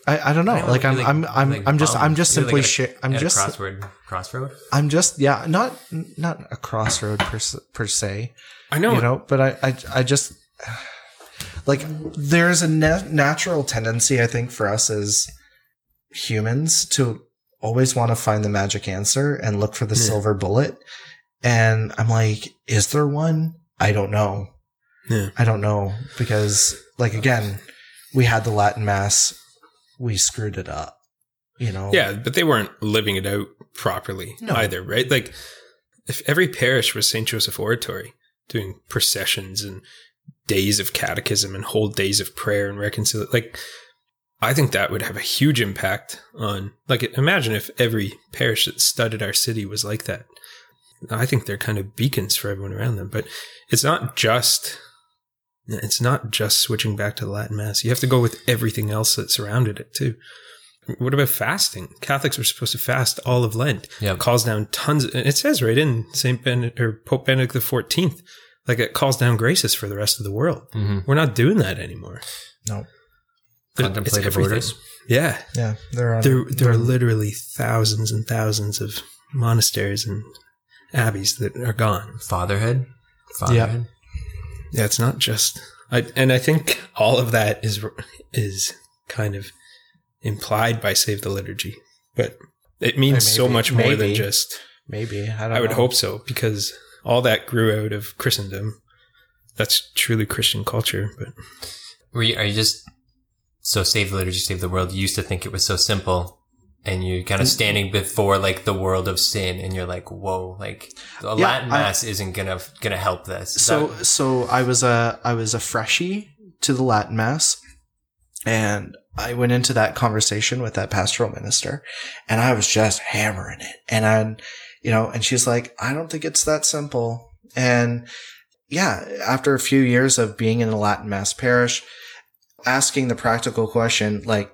I, I don't know. I don't like I'm you're, I'm I'm like, I'm just I'm just simply like, shi I'm at a just crossword crossroad. I'm just yeah not not a crossroad per se, per se I know. you know but I I I just like there's a na- natural tendency I think for us as humans to always want to find the magic answer and look for the Yeah. silver bullet and I'm like is there one I don't know Yeah. I don't know because like again we had the Latin mass we screwed it up you know Yeah, but they weren't living it out properly No. either, right? Like, if every parish was St. Joseph Oratory doing processions and days of catechism and whole days of prayer and reconciliation, like, I think that would have a huge impact on, like, imagine if every parish that studded our city was like that. I think they're kind of beacons for everyone around them, but it's not just. It's not just switching back to the Latin Mass. You have to go with everything else that surrounded it too. What about fasting? Catholics were supposed to fast all of Lent. Yeah. It calls down tons. Of, it says right in Saint Benedict or Pope Benedict the Fourteenth, like it calls down graces for the rest of the world. Mm-hmm. We're not doing that anymore. no But it's Contemplative everything. orders. Yeah, yeah they're there there are literally thousands and thousands of monasteries and abbeys that are gone. Fatherhood. Fatherhood. Yeah, it's not just. I and I think all of that is is kind of implied by Save the Liturgy, but it means Maybe- so much more than just. maybe I, don't I would know. hope so because all that grew out of Christendom. That's truly Christian culture, but Were you, are you just so save the liturgy, save the world? You used to think it was so simple, and you're kind of mm-hmm. standing before like the world of sin, and you're like, "Whoa!" Like a Yeah, Latin I- mass isn't gonna gonna help this. Is so that- so I was a I was a freshie to the Latin mass, and I went into that conversation with that pastoral minister, and I was just hammering it, and I, you know, and she's like, I don't think it's that simple, and yeah, after a few years of being in a Latin mass parish, asking the practical question like,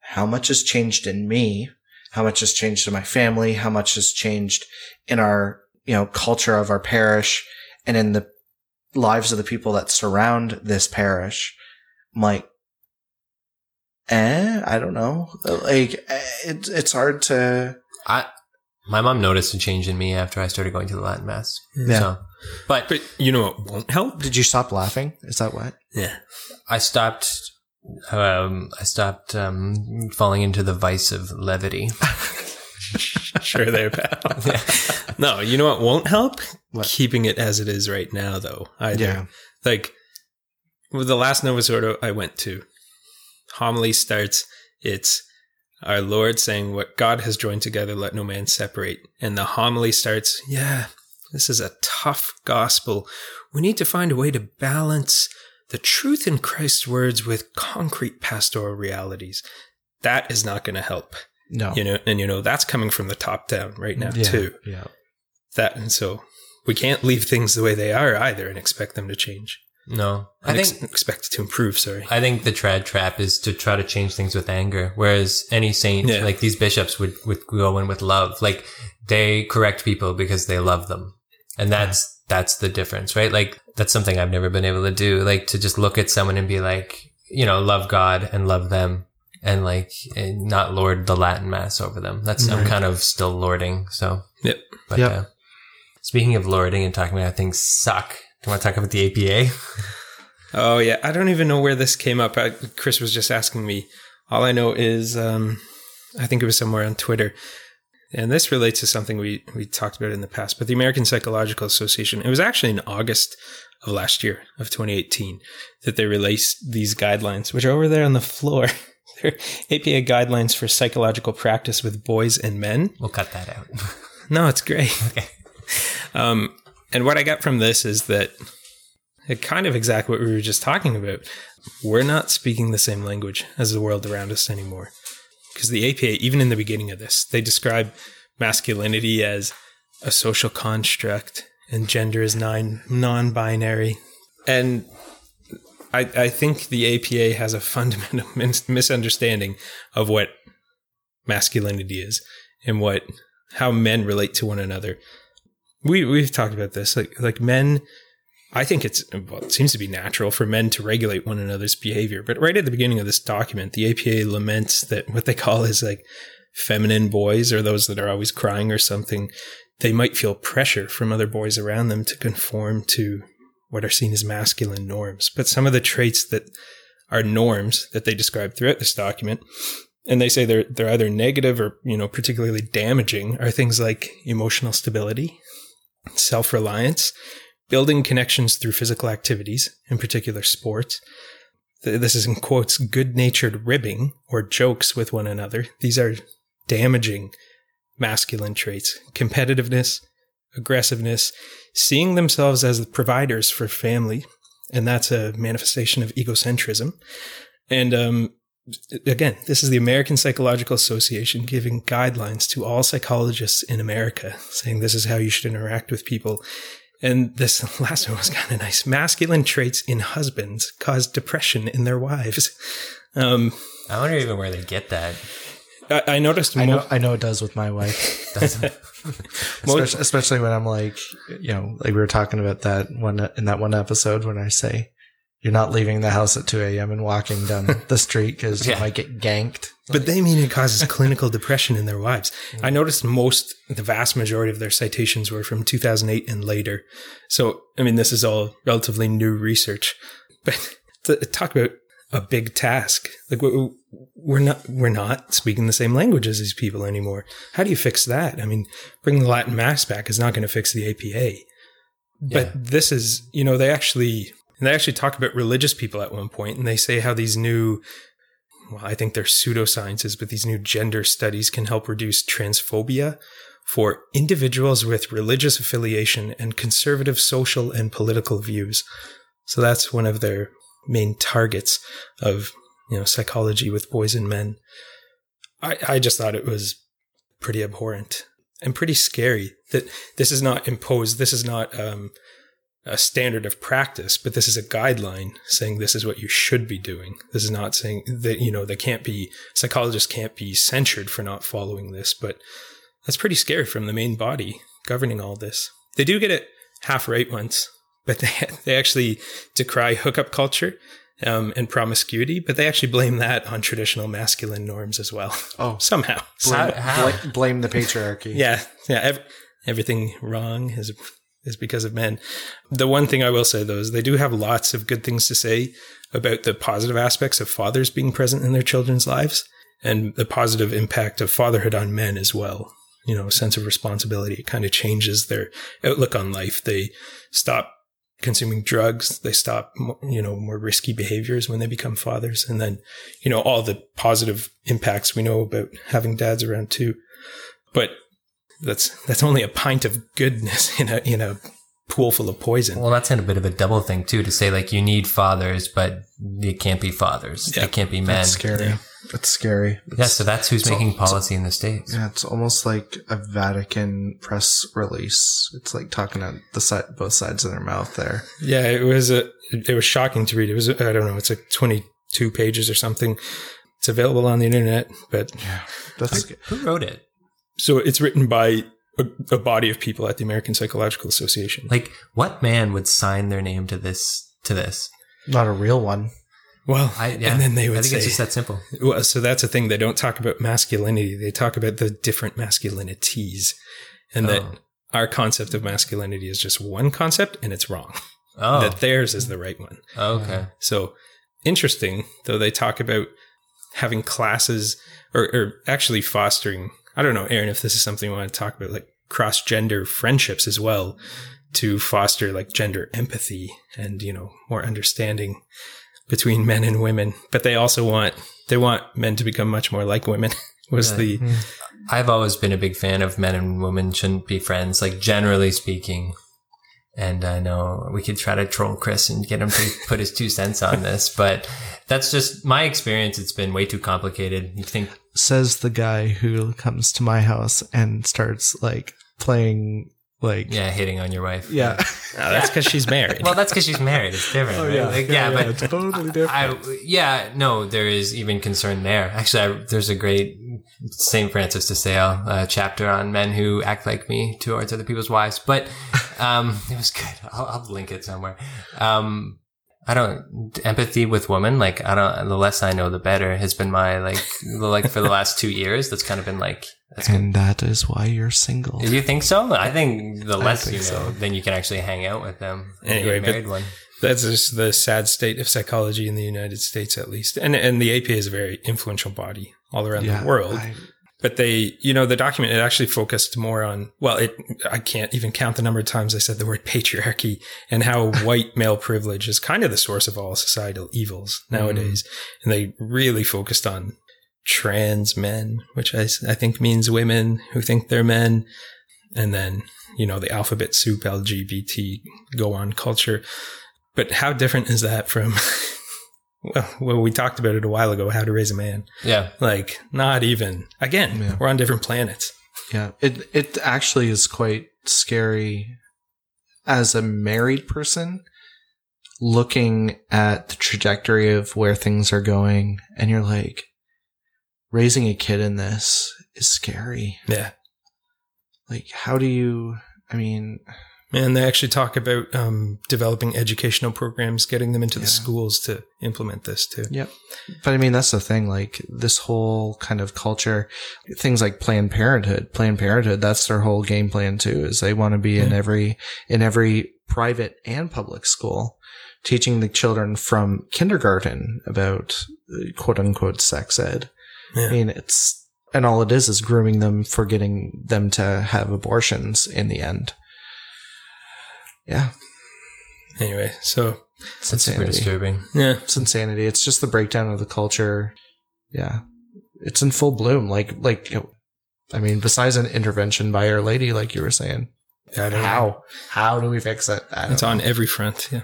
how much has changed in me? How much has changed in my family? How much has changed in our, you know, culture of our parish and in the lives of the people that surround this parish? I'm like, eh, I don't know. Like, eh, it, it's hard to, I my mom noticed a change in me after I started going to the Latin mass. Yeah. So, but but you know what won't help? did you stop laughing? Is that what? Yeah, I stopped. Um, I stopped um, falling into the vice of levity. (laughs) sure there, pal. (laughs) no, you know what won't help? What? Keeping it as it is right now, though. Either. Yeah. like with the last Novus Ordo I went to, homily starts. It's our Lord saying, "What God has joined together, let no man separate." And the homily starts, "Yeah, this is a tough gospel. We need to find a way to balance the truth in Christ's words with concrete pastoral realities." That is not going to help, No. you know. And you know that's coming from the top down right now yeah. too. Yeah. That and so we can't leave things the way they are either and expect them to change. No, I And think ex- expect to improve. Sorry. I think the trad trap is to try to change things with anger, whereas any saint, Yeah. like these bishops, would would go in with love. Like they correct people because they love them, and that's that's the difference, right? Like that's something I've never been able to do. Like to just look at someone and be like, you know, love God and love them, and like and not lord the Latin mass over them. That's I'm kind of still lording. So Yep. But Yep. uh, speaking of lording and talking about how things suck, do you want to talk about the APA? Oh yeah, I don't even know where this came up. I, Chris was just asking me. All I know is, um, I think it was somewhere on Twitter, and this relates to something we we talked about in the past. But the American Psychological Association. It was actually in August of last year of 2018 that they released these guidelines, which are over there on the floor. (laughs) They're APA guidelines for psychological practice with boys and men. We'll cut that out. (laughs) No, it's great. Okay. Um, and what I got from this is that it kind of exactly what we were just talking about. We're not speaking the same language as the world around us anymore. Because the APA, even in the beginning of this, they describe masculinity as a social construct and gender as nine, non-binary. And I, I think the APA has a fundamental (laughs) mis- misunderstanding of what masculinity is and what how men relate to one another. We we've talked about this. Like like men I think it's, well, it seems to be natural for men to regulate one another's behavior. But right at the beginning of this document, the APA laments that what they call is like feminine boys or those that are always crying or something. They might feel pressure from other boys around them to conform to what are seen as masculine norms. But some of the traits that are norms that they describe throughout this document, and they say they're, they're either negative or, you know, particularly damaging are things like emotional stability, self-reliance, building connections through physical activities, in particular sports. This is in quotes, good natured ribbing or jokes with one another. These are damaging masculine traits, competitiveness, aggressiveness, seeing themselves as the providers for family. And that's a manifestation of egocentrism. And, um, again, this is the American Psychological Association giving guidelines to all psychologists in America, saying this is how you should interact with people. And this (laughs) last one was kind of nice. Masculine traits in husbands cause depression in their wives. Um, I wonder even where they get that. I, I noticed. I know, I know it does with my wife, (laughs) That's- (laughs) especially, especially when I'm like, you know, like we were talking about that one in that one episode when I say, you're not leaving the house at 2 a.m. and walking down (laughs) the street because Yeah. you might get ganked. But they mean it causes (laughs) clinical depression in their wives. I noticed most, the vast majority of their citations were from 2008 and later. So, I mean, this is all relatively new research. But (laughs) to talk about a big task, like we- we're not, we're not speaking the same language as these people anymore. How do you fix that? I mean, bringing the Latin mass back is not going to fix the APA. But Yeah. this is, you know, they actually, and they actually talk about religious people at one point, and they say how these new well, I think they're pseudosciences, but these new gender studies can help reduce transphobia for individuals with religious affiliation and conservative social and political views. So that's one of their main targets of, you know, psychology with boys and men. I, I just thought it was pretty abhorrent and pretty scary that this is not imposed. This is not, um, a standard of practice, but this is a guideline saying this is what you should be doing. This is not saying that, you know, they can't be, psychologists can't be censured for not following this, but that's pretty scary from the main body governing all this. They do get it half right once, but they, (laughs) they actually decry hookup culture um, and promiscuity, but they actually blame that on traditional masculine norms as well. Oh, (laughs) Somehow. How- how? Bla- blame the patriarchy. Yeah, yeah. Ev- everything wrong is is because of men. The one thing I will say though is they do have lots of good things to say about the positive aspects of fathers being present in their children's lives and the positive impact of fatherhood on men as well. You know, a sense of responsibility. It kind of changes their outlook on life. They stop consuming drugs. They stop, you know, more risky behaviors when they become fathers. And then, you know, all the positive impacts we know about having dads around too. But that's that's only a pint of goodness (laughs) in a in a pool full of poison. Well, that's in a bit of a double thing too to say like you need fathers, but it can't be fathers. Yeah, they can't be men. That's scary. That's scary. Yeah, so that's who's making al- policy in the states. Yeah, it's almost like a Vatican press release. It's like talking at the side, both sides of their mouth there. Yeah, it was a it was shocking to read. It was I don't know, it's like twenty two pages or something. It's available on the internet, but Yeah, that's Who wrote it? So it's written by a, a body of people at the American Psychological Association. Like, what man would sign their name to this? To this? not a real one. well, I, yeah, and then they would I would think say, it's just that simple. well, so that's a thing. They don't talk about masculinity. They talk about the different masculinities, and that Oh. our concept of masculinity is just one concept, and it's wrong. Oh, That theirs is the right one. okay. So interesting, though they talk about having classes or, or actually fostering. I don't know, Aaron, if this is something you want to talk about, like cross gender friendships as well to foster like gender empathy and, you know, more understanding between men and women. But they also want, they want men to become much more like women (laughs) was Really? the, mm. I've always been a big fan of men and women shouldn't be friends, like generally speaking. And I know we could try to troll Chris and get him to (laughs) put his two cents on this, but that's just my experience. It's been way too complicated. You think, Says the guy who comes to my house and starts like playing like yeah, hitting on your wife. yeah. Ah, (laughs) that's because she's married. Well, that's because she's married. It's different. Oh, right? yeah. Like, Yeah, yeah, yeah, but totally different. I, yeah, no, there is even concern there. Actually, I, there's a great St. Francis de Sales uh, chapter on men who act like me towards other people's wives. But (laughs) Um, it was good. I'll, I'll link it somewhere. Um, I don't empathy with women. Like I don't. The less I know, the better. Has been my like like for the last two years. That's kind of been like. That's good. and that is why you're single. Do you think so? I think the less think you know, so. then you can actually hang out with them. and Anyway, get but- married one. That's just the sad state of psychology in the United States, at least. And and the APA is a very influential body all around the world. I- but they, you know, the document it actually focused more on. Well, it I can't even count the number of times I said the word (laughs) patriarchy and how (laughs) white male privilege is kind of the source of all societal evils mm. nowadays. And they really focused on trans men, which I, I think means women who think they're men, and then you know the alphabet soup LGBT go on culture. But how different is that from? (laughs) Well, well, we talked about it a while ago. How to raise a man. Yeah. Like, not even. Again, Yeah. we're on different planets. Yeah, it it actually is quite scary as a married person looking at the trajectory of where things are going and you're like raising a kid in this is scary. Yeah. Like how do you I mean And they actually talk about um, developing educational programs, getting them into the schools to implement this too. Yep. But I mean, that's the thing. Like this whole kind of culture, things like Planned Parenthood, Planned Parenthood, that's their whole game plan too, is they want to be in every, in every private and public school, teaching the children from kindergarten about quote unquote sex ed. Yeah. I mean, it's, and all it is is grooming them for getting them to have abortions in the end. Yeah. Anyway, so It's That's super insanity. disturbing. yeah, it's insanity. It's just the breakdown of the culture. Yeah, it's in full bloom. Like, like, I mean, besides an intervention by Our Lady, like you were saying, I don't know. how how do we fix it? I don't It's on every front. Yeah.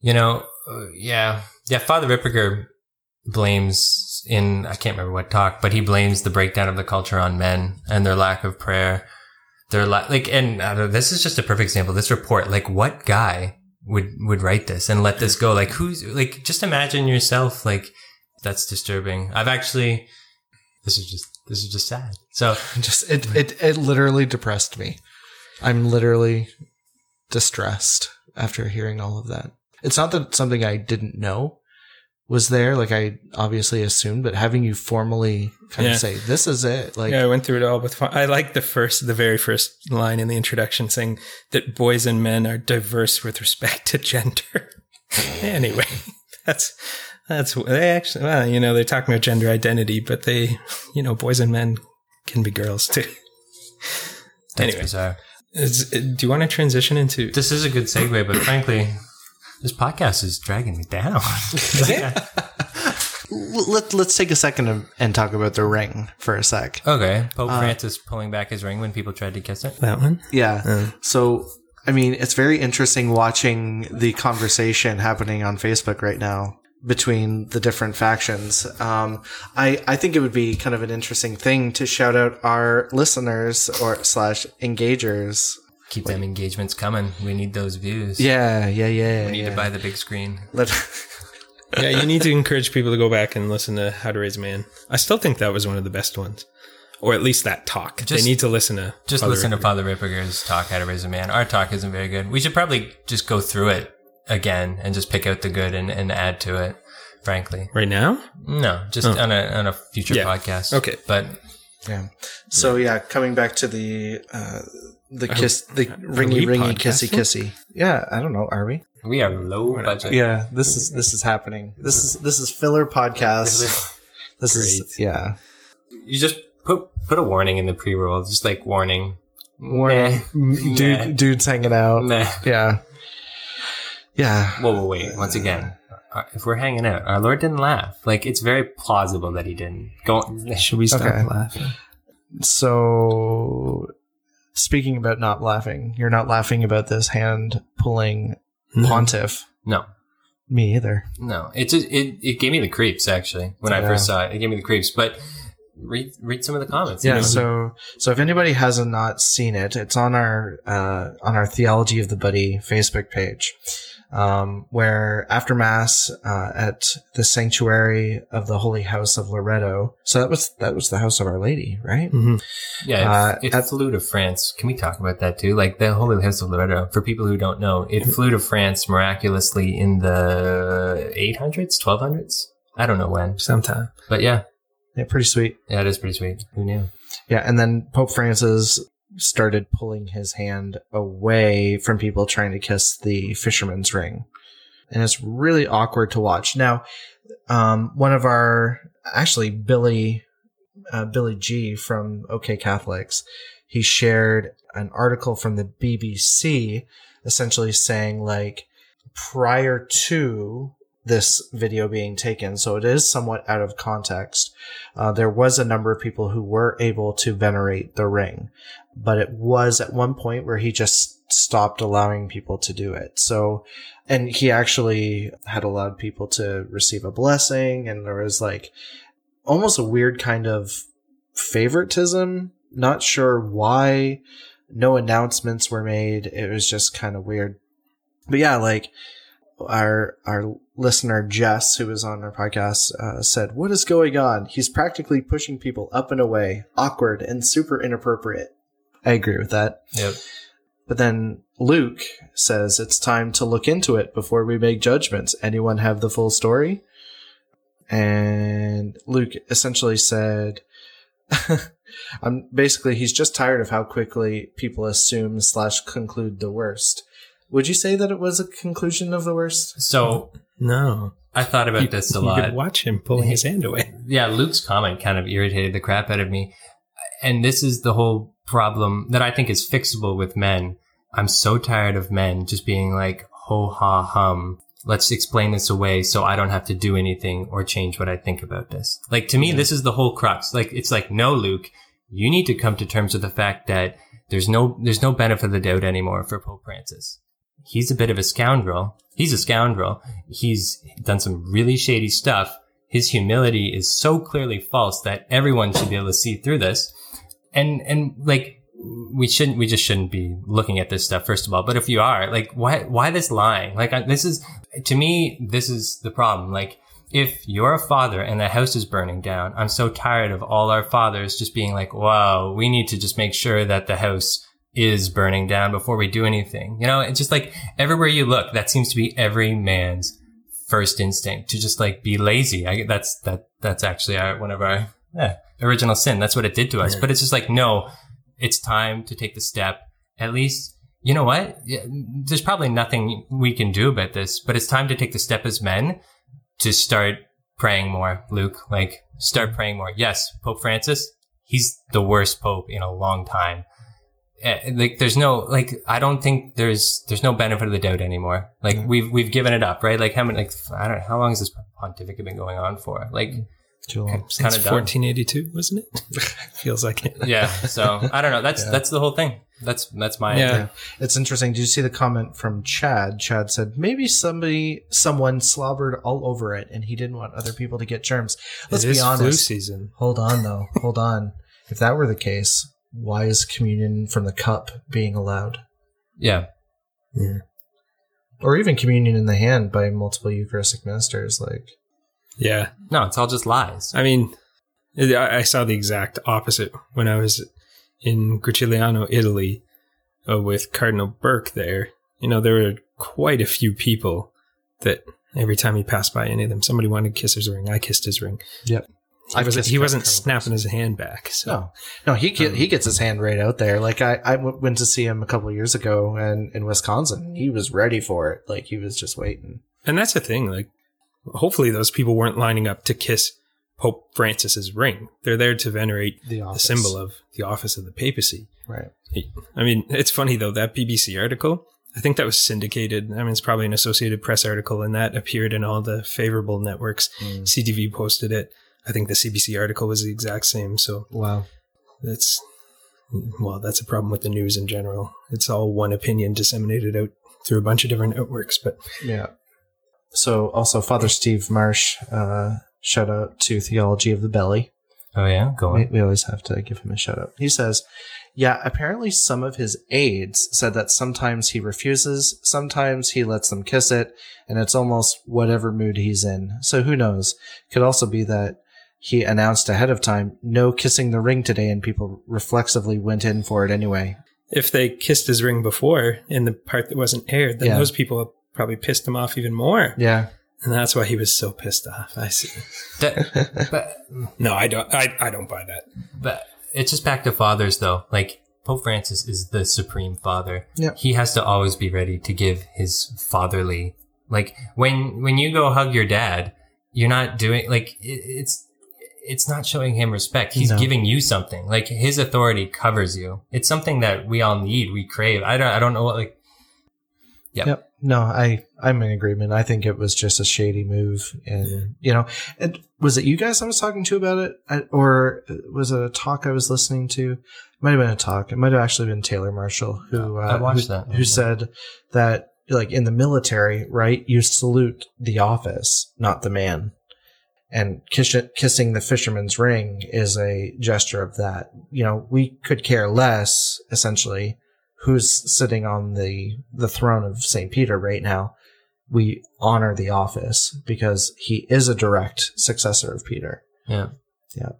You know, uh, yeah, yeah. Father Ripperger blames in I can't remember what talk, but he blames the breakdown of the culture on men and their lack of prayer. Their la- like, and this is just a perfect example. This report, like, what guy would would write this and let this go? Like, who's like? Just imagine yourself. Like, that's disturbing. I've actually. This is just this is just sad. So (laughs) just it it it literally depressed me. I'm literally distressed after hearing all of that. It's not that something I didn't know was there, like I obviously assumed, but having you formally kind Yeah. of say, "This is it," like yeah, I went through it all with fun. I like the first, the very first line in the introduction saying that boys and men are diverse with respect to gender. (laughs) anyway, (laughs) that's that's they actually. Well, you know, they're talking about gender identity, but they, you know, boys and men can be girls too. (laughs) that's Anyway. bizarre. Is, do you want to transition into? This is a good segue, but frankly, this podcast is dragging me down. (laughs) (laughs) let, let's take a second and- and talk about the ring for a sec. Okay. Pope Uh, Francis pulling back his ring when people tried to kiss it. That one? Yeah. Uh, So, I mean, it's very interesting watching the conversation happening on Facebook right now between the different factions. Um, I, I think it would be kind of an interesting thing to shout out our listeners or slash engagers. Keep them engagements coming. We need those views. Yeah, yeah, yeah. We need yeah. to buy the big screen. Let, (laughs) yeah, you need to encourage people to go back and listen to How to Raise a Man. I still think that was one of the best ones, or at least that talk. Just- they need to listen to. Just Father listen to Father Ripperger's talk, How to Raise a Man. Our talk isn't very good. We should probably just go through it again and just pick out the good and, and add to it, frankly. right now. No, just Oh. on a on a future Yeah. podcast. Okay. But yeah. So yeah, coming back to the uh, the kiss, the ringy ringy kissy podcasting? kissy. Yeah, I don't know. Are we? we are low budget. Yeah, this is this is happening. This is this is filler podcast. This is (laughs) yeah. You just put put a warning in the pre roll, just like warning. Warning, Nah. dude, Nah. dudes hanging out. Nah. Yeah, yeah. Whoa, whoa, wait. Once again, uh, if we're hanging out, our Lord didn't laugh. Like it's very plausible that he didn't. Go. On. Should we stop Okay. laughing? So, speaking about not laughing, you're not laughing about this hand pulling pontiff. No, Me either. no. It just it, it gave me the creeps actually when I first saw it. It gave me the creeps. But read read some of the comments. Yeah. You know? So, so if anybody hasn't not seen it, it's on our uh, on our Theology of the Buddy Facebook page. Um, where after mass uh, at the sanctuary of the Holy House of Loretto. So that was that was the house of Our Lady, right? Mhm. Yeah, Uh, it, it at- flew to France. Can we talk about that too? Like the Holy House of Loretto. For people who don't know, it flew to France miraculously in the 800s, 1200s. I don't know when, Sometime. but yeah, Yeah, pretty sweet. yeah, it is pretty sweet. Who knew? Yeah, and then Pope Francis started pulling his hand away from people trying to kiss the fisherman's ring. And it's really awkward to watch. Now, um, one of our, actually, Billy, uh, Billy G from OK Catholics, he shared an article from the BBC essentially saying, like, prior to this video being taken, so it is somewhat out of context, uh, there was a number of people who were able to venerate the ring, but it was at one point where he just stopped allowing people to do it. So, and he actually had allowed people to receive a blessing, and there was like almost a weird kind of favoritism. Not sure why. No announcements were made. It was just kind of weird. But yeah, like our our listener Jess, who was on our podcast, uh, said, "What is going on? He's practically pushing people up and away, awkward and super inappropriate." I agree with that. Yep. But then Luke says it's time to look into it before we make judgments. Anyone have the full story? And Luke essentially said, (laughs) "I'm basically he's just tired of how quickly people assume slash conclude the worst." Would you say that it was a conclusion of the worst? So No. I thought about You- this a you lot. could watch him pulling his hand away. yeah, Luke's comment kind of irritated the crap out of me. And this is the whole problem that I think is fixable with men. I'm so tired of men just being like, ho ha hum. Let's explain this away so I don't have to do anything or change what I think about this. Like to me, this is the whole crux. Like it's like, no, Luke, you need to come to terms with the fact that there's no, there's no benefit of the doubt anymore for Pope Francis. He's a bit of a scoundrel. He's a scoundrel. He's done some really shady stuff his humility is so clearly false that everyone should be able to see through this. And, and like, we shouldn't, we just shouldn't be looking at this stuff, first of all. But if you are, like, why, why this lying? Like, this is, to me, this is the problem. Like, if you're a father and the house is burning down, I'm so tired of all our fathers just being like, wow, we need to just make sure that the house is burning down before we do anything. You know, it's just like everywhere you look, that seems to be every man's first instinct to just like be lazy. I that's that that's actually our one of our yeah, original sin. That's what it did to us. But it's just like no, it's time to take the step. At least you know what? There's probably nothing we can do about this, but it's time to take the step as men to start praying more. Luke, like start praying more. Yes, Pope Francis, he's the worst pope in a long time. Eh, like there's no like I don't think there's there's no benefit of the doubt anymore. Like we've we've given it up, right? Like how many like I don't know how long has this pontificate been going on for? Like Too long. kind of 1482, wasn't (laughs) it? Feels like it. Yeah. So I don't know. That's that's the whole thing. That's that's my Yeah. Yeah. It's interesting. Did you see the comment from Chad? Chad said maybe somebody, someone slobbered all over it, and he didn't want other people to get germs. Let's It be is flu season. Hold on, though. Hold on. If that were the case, why is communion from the cup being allowed, Yeah. Yeah. or even communion in the hand by multiple Eucharistic ministers? Like, Yeah. No, it's all just lies. I mean, I I saw the exact opposite when I was in Gricigliano, Italy, uh, with Cardinal Burke there. You know, there were quite a few people that every time he passed by any of them, somebody wanted to kiss his ring. I kissed his ring. Yep. He I've wasn't, he wasn't snapping his hand back. So no, no, he get, he gets his hand right out there. Like I went to see him a couple years ago, and in Wisconsin, he was ready for it. Like he was just waiting. And that's the thing. Like, hopefully, those people weren't lining up to kiss Pope Francis's ring. They're there to venerate The the symbol of the office of the papacy. right. I mean, it's funny though that BBC article. I think that was syndicated. I mean, it's probably an Associated Press article, and that appeared in all the favorable networks. Mm. CTV posted it. I think the CBC article was the exact same. So Wow. that's well, that's a problem with the news in general. It's all one opinion disseminated out through a bunch of different networks. But Yeah. So also Father Steve Marsh, uh, shout out to Theology of the Belly. Oh yeah. Go We, we always have to give him a shout out. He says, Yeah, apparently some of his aides said that sometimes he refuses, sometimes he lets them kiss it, and it's almost whatever mood he's in. So who knows? Could also be that he announced ahead of time, no kissing the ring today, and people reflexively went in for it anyway. If they kissed his ring before in the part that wasn't aired, then Yeah. those people probably pissed him off even more. Yeah. And that's why he was so pissed off. I see. That- (laughs) but No, I don't I, I don't buy that. But it's just back to fathers though. Like Pope Francis is the supreme father. Yeah. He has to always be ready to give his fatherly like when when you go hug your dad, you're not doing like it, it's it's not showing him respect. He's No. giving you something. Like his authority covers you. It's something that we all need, we crave. I don't I don't know what like Yep. Yep. No, I I'm in agreement. I think it was just a shady move, and you know, and was it you guys I was talking to about it, I, or was it a talk I was listening to? It might have been a talk. It might have actually been Taylor Marshall who uh, I watched who, that. who said that like in the military, right? You salute the office, not the man. And kiss, kissing the fisherman's ring is a gesture of that. You know, we could care less, essentially, who's sitting on the the throne of St. Peter right now. We honor the office because he is a direct successor of Peter. Yeah. Yeah.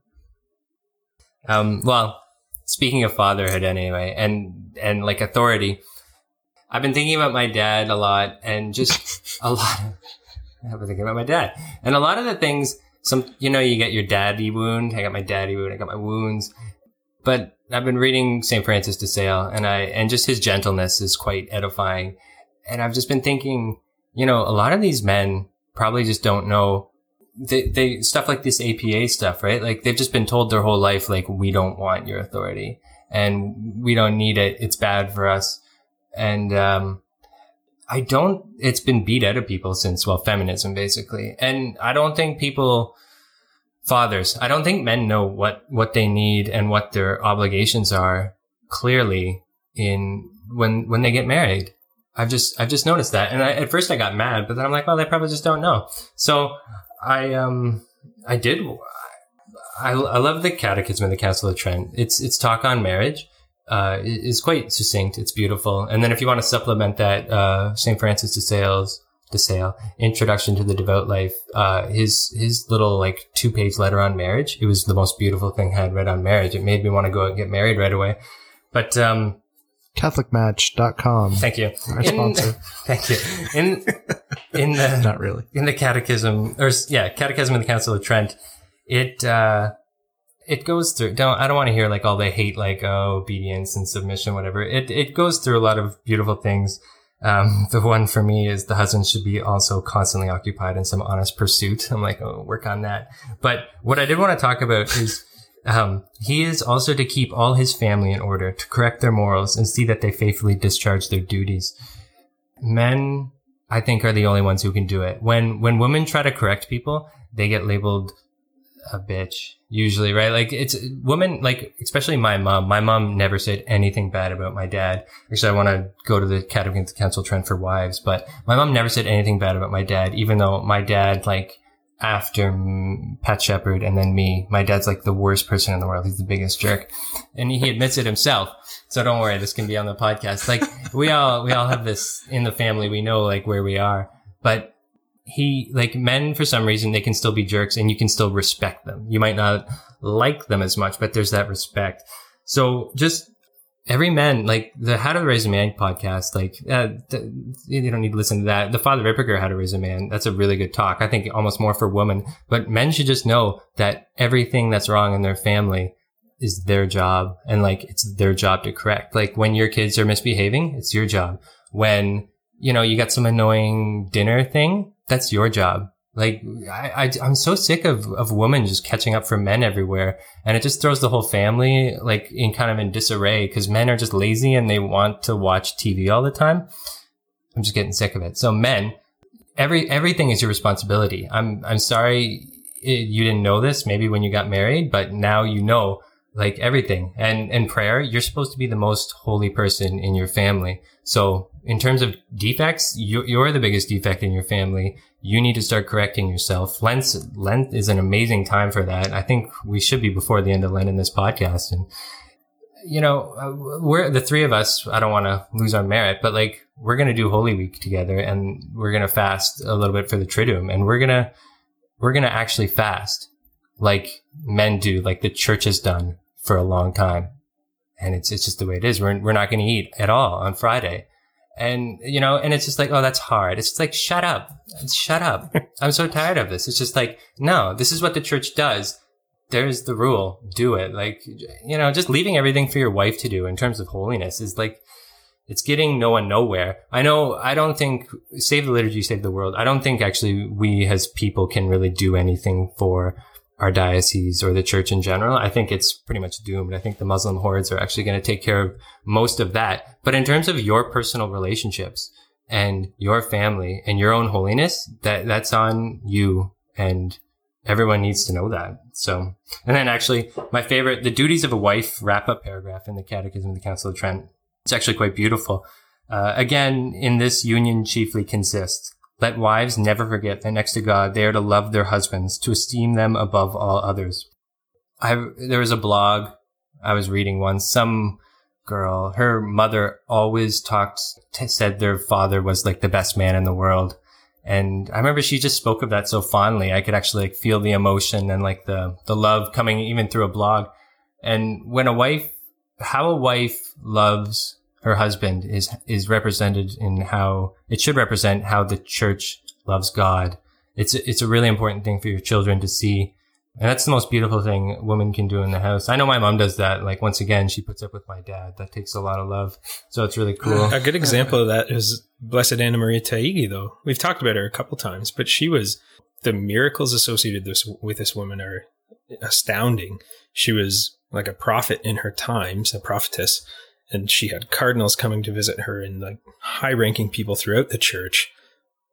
Um, well, speaking of fatherhood anyway, and, and like authority, I've been thinking about my dad a lot and just (laughs) a lot of, I've been thinking about my dad and a lot of the things, some, you know, you get your daddy wound. I got my daddy wound. I got my wounds, but I've been reading St. Francis de Sales and I, and just his gentleness is quite edifying. And I've just been thinking, you know, a lot of these men probably just don't know they, they stuff like this APA stuff, right? Like they've just been told their whole life, like we don't want your authority and we don't need it. It's bad for us. And um, I don't. It's been beat out of people since well, feminism basically. And I don't think people, fathers, I don't think men know what what they need and what their obligations are clearly in when when they get married. I've just I've just noticed that, and I, at first I got mad, but then I'm like, well, they probably just don't know. So I um I did I, I love the Catechism of the Council of Trent. It's it's talk on marriage. Uh, is quite succinct. It's beautiful. And then if you want to supplement that, uh, St. Francis de Sales, de Sales, Introduction to the Devout Life, uh, his, his little like two page letter on marriage. It was the most beautiful thing I had read on marriage. It made me want to go out and get married right away. But, um, CatholicMatch.com. thank you. Our In- sponsor. (laughs) thank you. In, in the, (laughs) Not really. in the catechism or yeah catechism of the council of trent it uh it goes through don't i don't want to hear like all the hate like oh obedience and submission whatever it it goes through a lot of beautiful things um the one for me is the husband should be also constantly occupied in some honest pursuit (laughs) i'm like oh work on that but what i did want to talk about is um, he is also to keep all his family in order, to correct their morals, and see that they faithfully discharge their duties. Men I think are the only ones who can do it. When when women try to correct people, they get labeled a bitch usually, right? Like it's women like especially my mom. My mom never said anything bad about my dad. Actually, I want to go to the the Council Trent for wives, but my mom never said anything bad about my dad, even though my dad like after Pat Shepard and then me, my dad's like the worst person in the world. He's the biggest jerk, and he admits it himself. So don't worry, this can be on the podcast. Like we all we all have this in the family. We know like where we are, but he like men for some reason they can still be jerks and you can still respect them. You might not like them as much, but there's that respect. So just every man like the How to Raise a Man podcast, like uh, th- you don't need to listen to that. The Father Ripperger How to Raise a Man, that's a really good talk. I think almost more for women, but men should just know that everything that's wrong in their family is their job and like it's their job to correct. Like when your kids are misbehaving, it's your job. When, you know, you got some annoying dinner thing, that's your job. Like I, I I'm so sick of of women just catching up for men everywhere, and it just throws the whole family like in kind of in disarray because men are just lazy and they want to watch TV all the time. I'm just getting sick of it. So men, every everything is your responsibility. I'm I'm sorry eh, you didn't know this maybe when you got married, but now you know like everything. And in prayer, you're supposed to be the most holy person in your family. So in terms of defects, you, you're the biggest defect in your family. You need to start correcting yourself. Lent, Lent is an amazing time for that. I think we should be before the end of Lent in this podcast. And you know, uh, we're the three of us. I don't want to lose our merit, but like we're gonna do Holy Week together, and we're gonna fast a little bit for the Triduum, and we're gonna we're gonna actually fast like men do, like the church has done for a long time, and it's it's just the way it is. We're we're not gonna eat at all on Friday. And, you know, and it's just like, oh, that's hard. It's just like, shut up. Shut up. (laughs) I'm so tired of this. It's just like, no, this is what the church does there's the rule. Do it. Like, you know, just leaving everything for your wife to do in terms of holiness is like, it's getting no one nowhere. I know, I don't think, save the liturgy, save the world. I don't think actually we as people can really do anything for our diocese or the church in general. I think it's pretty much doomed. I think the Muslim hordes are actually going to take care of most of that. But in terms of your personal relationships and your family and your own holiness, that, that's on you. And everyone needs to know that. So, and then actually, my favorite, the duties of a wife wrap up paragraph in the Catechism of the Council of Trent. It's actually quite beautiful. Uh, again, in this union chiefly consists. Let wives never forget that next to God, they are to love their husbands, to esteem them above all others. I, there was a blog I was reading once. Some girl, her mother always talked, said their father was like the best man in the world. And I remember she just spoke of that so fondly. I could actually like feel the emotion and like the, the love coming even through a blog. And when a wife, how a wife loves her husband is, is represented in how it should represent how the church loves God. It's, it's a really important thing for your children to see and that's the most beautiful thing a woman can do in the house. I know my mom does that. Like once again, she puts up with my dad. That takes a lot of love. So it's really cool. A good example of that is Blessed Anna Maria Taigi, though. We've talked about her a couple times, but she was the miracles associated this, with this woman are astounding. She was like a prophet in her times, a prophetess, and she had cardinals coming to visit her and like high ranking people throughout the church.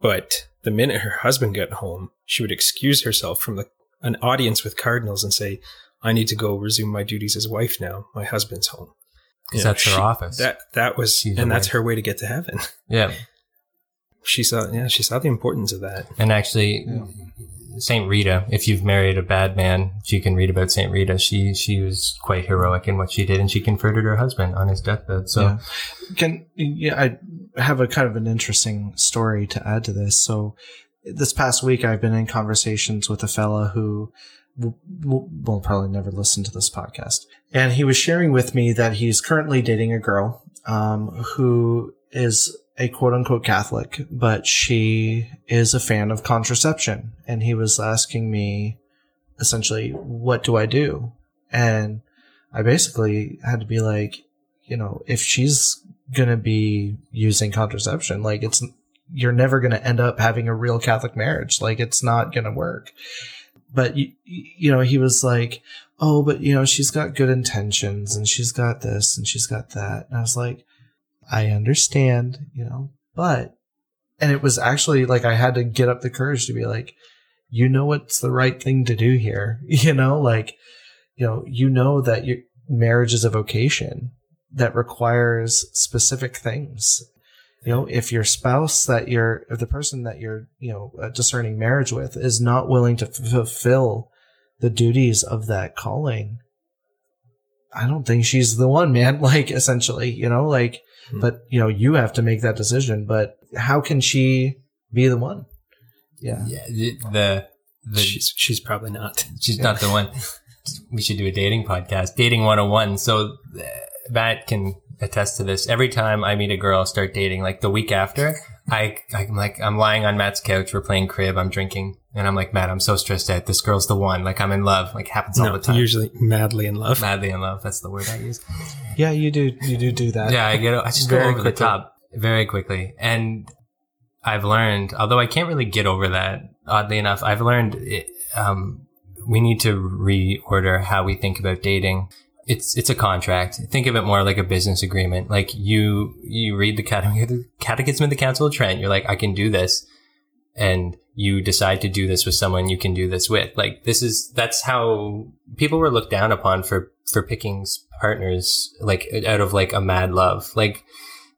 But the minute her husband got home, she would excuse herself from the an audience with cardinals and say, I need to go resume my duties as wife now. My husband's home. Because that's her office. That that was, She's and that's wife. her way to get to heaven. Yeah. She saw, yeah, she saw the importance of that. And actually, yeah. Saint Rita, if you've married a bad man, you can read about Saint Rita. She she was quite heroic in what she did, and she converted her husband on his deathbed. So, yeah. can yeah, I have a kind of an interesting story to add to this. So, this past week I've been in conversations with a fella who will, will probably never listen to this podcast. And he was sharing with me that he's currently dating a girl, um, who is a quote unquote Catholic, but she is a fan of contraception. And he was asking me essentially, what do I do? And I basically had to be like, you know, if she's going to be using contraception, like it's you're never going to end up having a real Catholic marriage. Like it's not going to work. But you, you know, he was like, "Oh, but you know, she's got good intentions and she's got this and she's got that." And I was like, "I understand, you know, but and it was actually like I had to get up the courage to be like, "You know what's the right thing to do here." (laughs) You know, like, you know, you know that your marriage is a vocation that requires specific things you know if your spouse that you're if the person that you're you know uh, discerning marriage with is not willing to fulfill the duties of that calling i don't think she's the one man (laughs) like essentially you know like hmm. but you know you have to make that decision but how can she be the one yeah yeah the, the, the she's she's probably not (laughs) she's yeah. not the one (laughs) we should do a dating podcast dating 101 so uh, matt can attest to this. Every time I meet a girl, start dating, like the week after, I, I'm like, I'm lying on Matt's couch. We're playing crib. I'm drinking. And I'm like, Matt, I'm so stressed out. This girl's the one. Like, I'm in love. Like, happens no, all the time. Usually madly in love. Madly in love. That's the word I use. Yeah, you do. You do do that. Yeah, I get. I just go over quickly. the top very quickly. And I've learned, although I can't really get over that. Oddly enough, I've learned it, um, we need to reorder how we think about dating it's it's a contract. Think of it more like a business agreement. Like you you read the (laughs) Catechism of the Council of Trent. You're like, I can do this, and you decide to do this with someone you can do this with. Like this is that's how people were looked down upon for for picking partners like out of like a mad love, like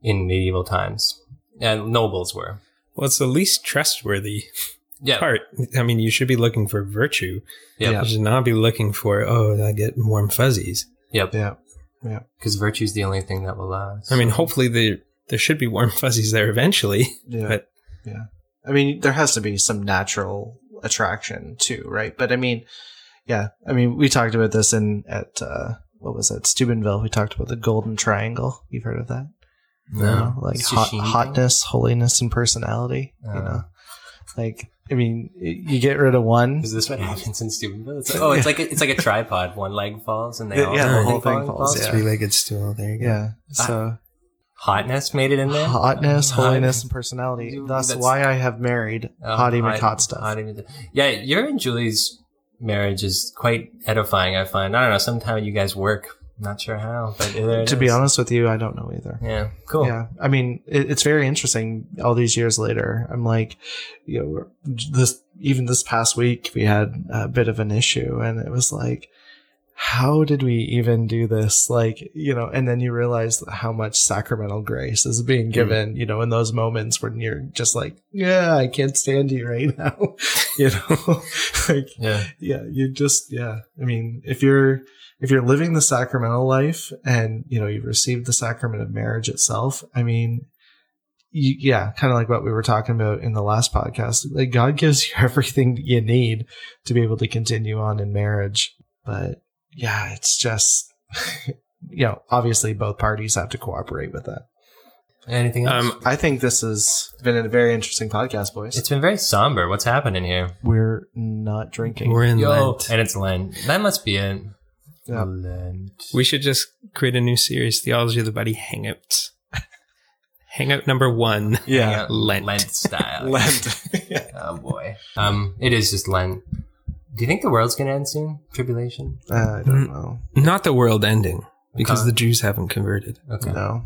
in medieval times, and nobles were. Well, it's the least trustworthy (laughs) yeah. part. I mean, you should be looking for virtue. Yeah. You should not be looking for, oh, I get warm fuzzies. Yep. Yeah. Yeah. Because virtue's the only thing that will last. I mean, hopefully there there should be warm (laughs) fuzzies there eventually. Yeah. But yeah. I mean, there has to be some natural attraction too, right? But I mean, yeah. I mean, we talked about this in at uh what was it? Steubenville. We talked about the golden triangle. You've heard of that? You know, like hot, hotness, holiness, and personality. you Uh. know, like I mean, you get rid of one. Is this what happens in Steubenville? It's like, oh, it's like a, it's like a tripod. One leg falls, and they Yeah, all yeah, the whole thing falls, yeah. Three-legged stool. There you go. Yeah. Ah, so Hotness made it in there. hotness, Hot- holiness, and personality. You- Thus, that's- why I have married Oh, Hottie hot- McHot stuff. Hottie Mc- Yeah, your and Julie's marriage is quite edifying. I find. I don't know. Somehow you guys work. Not sure how, but to be is. honest with you, I don't know either. Yeah, cool. Yeah, I mean, it, it's very interesting. All these years later, I'm like, you know, this even this past week we had a bit of an issue, and it was like, how did we even do this? Like, you know, and then you realize how much sacramental grace is being hmm. given, you know, in those moments when you're just like, yeah, I can't stand you right now, (laughs) you know, (laughs) like Yeah. yeah you just yeah i mean if you're if you're living the sacramental life and you know you've received the sacrament of marriage itself i mean you, yeah kind of like what we were talking about in the last podcast like god gives you (laughs) everything you need to be able to continue on in marriage but yeah it's just (laughs) you know obviously both parties have to cooperate with that Anything else? Um, i think this has been a very interesting podcast boys it's been very somber. What's happening here? we're not drinking we're in Yo, Lent. and it's Lent. That must be it. Yeah. Lent. We should just create a new series, Theology of the Buddy Hangouts. (laughs) Hangout number one. yeah Lent. Lent style. (laughs) Lent. yeah. (laughs) Oh boy. Um, it is just Lent. Do you think the world's gonna end soon? Tribulation. Uh, I don't know. Not the world ending, because Okay. the Jews haven't converted. Okay. No.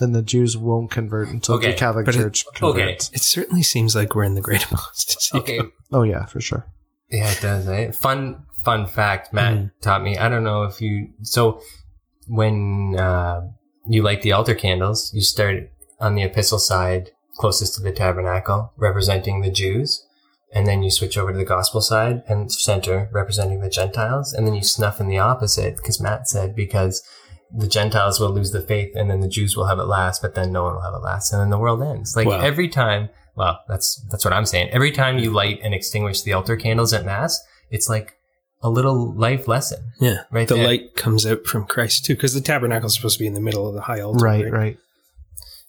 Then the Jews won't convert until Okay, the Catholic but it- Church okay. converts. It certainly seems like we're in the great apostasy. Okay. Oh yeah, for sure. Yeah, it does. Eh? Fun, fun fact. Matt Mhm. taught me. I don't know if you. So when uh, you light the altar candles, you start on the epistle side closest to the tabernacle, representing the Jews, and then you switch over to the gospel side and center, representing the Gentiles, and then you snuff in the opposite because Matt said because the Gentiles will lose the faith and then the Jews will have it last, but then no one will have it last, and then the world ends. Like Wow. every time. Well, that's that's what I'm saying. Every time you light and extinguish the altar candles at mass, it's like a little life lesson. Yeah. Right the there. light comes out from Christ too, because the tabernacle is supposed to be in the middle of the high altar. Right, right.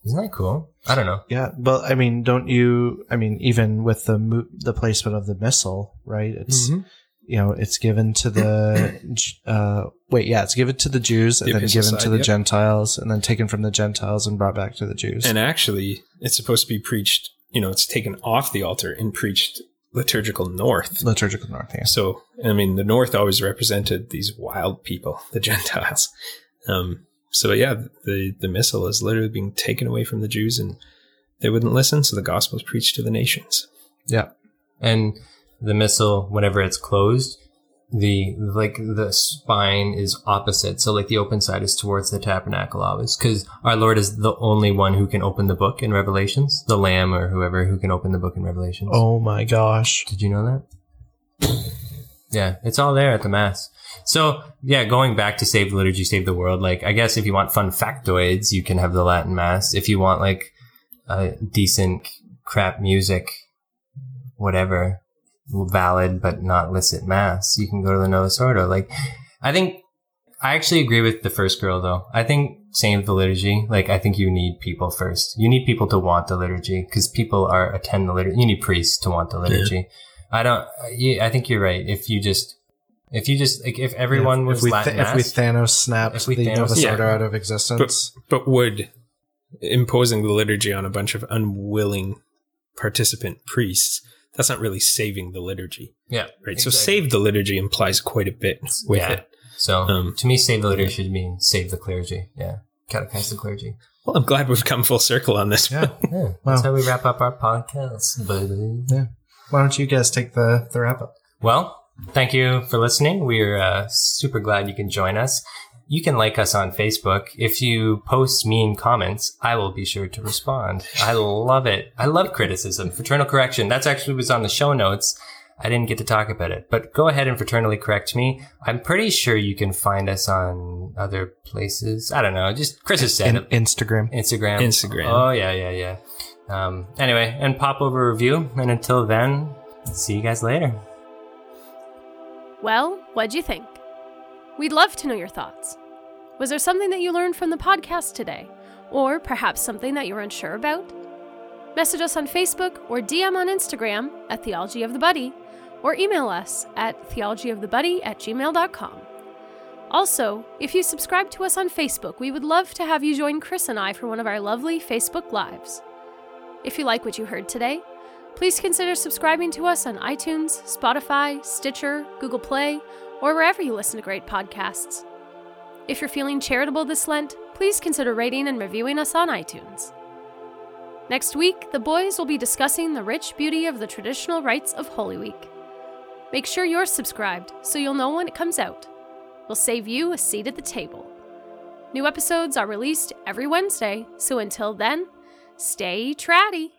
Isn't that cool? I don't know. Yeah, but I mean, don't you? I mean, even with the mo- the placement of the missal, right? It's Mhm. you know, it's given to the (clears throat) uh wait, yeah, it's given to the Jews and The then epistle given to the yep. Gentiles and then taken from the Gentiles and brought back to the Jews. And actually, it's supposed to be preached, you know, it's taken off the altar and preached liturgical north. liturgical north, yeah. So, I mean, the north always represented these wild people, (laughs) the Gentiles. Um, so yeah, the, the missal is literally being taken away from the Jews and they wouldn't listen. So the gospel is preached to the nations. Yeah. And the missal, whenever it's closed, the like the spine is opposite. So like the open side is towards the tabernacle always, because our Lord is the only one who can open the book in Revelations, the Lamb or whoever who can open the book in Revelations. Oh my gosh. Did you know that? Yeah, it's all there at the mass. So yeah, going back to save the liturgy, save the world. Like I guess if you want fun factoids, you can have the Latin mass. If you want like uh, decent crap music, whatever, valid but not licit mass, you can go to the Novus Ordo. Like I think I actually agree with the first girl though. I think save the liturgy. Like I think you need people first. You need people to want the liturgy because people are attend the liturgy. You need priests to want the liturgy. I don't. Yeah, I think you're right. If you just, if you just like, if everyone if, was if we Latin th- if we Thanos snapped If we the Thanos- Novus Yeah. Ordo out of existence, But would imposing the liturgy on a bunch of unwilling participant priests, that's not really saving the liturgy, yeah, right? So save the liturgy implies quite a bit with Yeah. it. So Um, to me, save the liturgy should mean save the clergy. Yeah, catechize the clergy. Well, I'm glad we've come full circle on this. yeah. Yeah, (laughs) that's Wow. how we wrap up our podcast, baby. Why don't you guys take the the wrap up? Well, thank you for listening. We're uh, super glad you can join us. You can like us on Facebook. If you post mean comments, I will be sure to respond. I love it. I love criticism. Fraternal correction. That's actually was on the show notes. I didn't get to talk about it. But go ahead and fraternally correct me. I'm pretty sure you can find us on other places. I don't know. Just Chris has said In. Instagram. Instagram. Instagram. Oh yeah, yeah, yeah. Um, anyway, and pop over review. And until then, see you guys later. Well, what'd you think? We'd love to know your thoughts. Was there something that you learned from the podcast today? Or perhaps something that you're unsure about? Message us on Facebook or DM on Instagram at Theology of the Buddy, or email us at theologyofthebuddy at gmail.com. Also, if you subscribe to us on Facebook, we would love to have you join Chris and I for one of our lovely Facebook Lives. If you like what you heard today, please consider subscribing to us on iTunes, Spotify, Stitcher, Google Play, or wherever you listen to great podcasts. If you're feeling charitable this Lent, please consider rating and reviewing us on iTunes. Next week, the boys will be discussing the rich beauty of the traditional rites of Holy Week. Make sure you're subscribed so you'll know when it comes out. We'll save you a seat at the table. New episodes are released every Wednesday, so until then, stay tratty.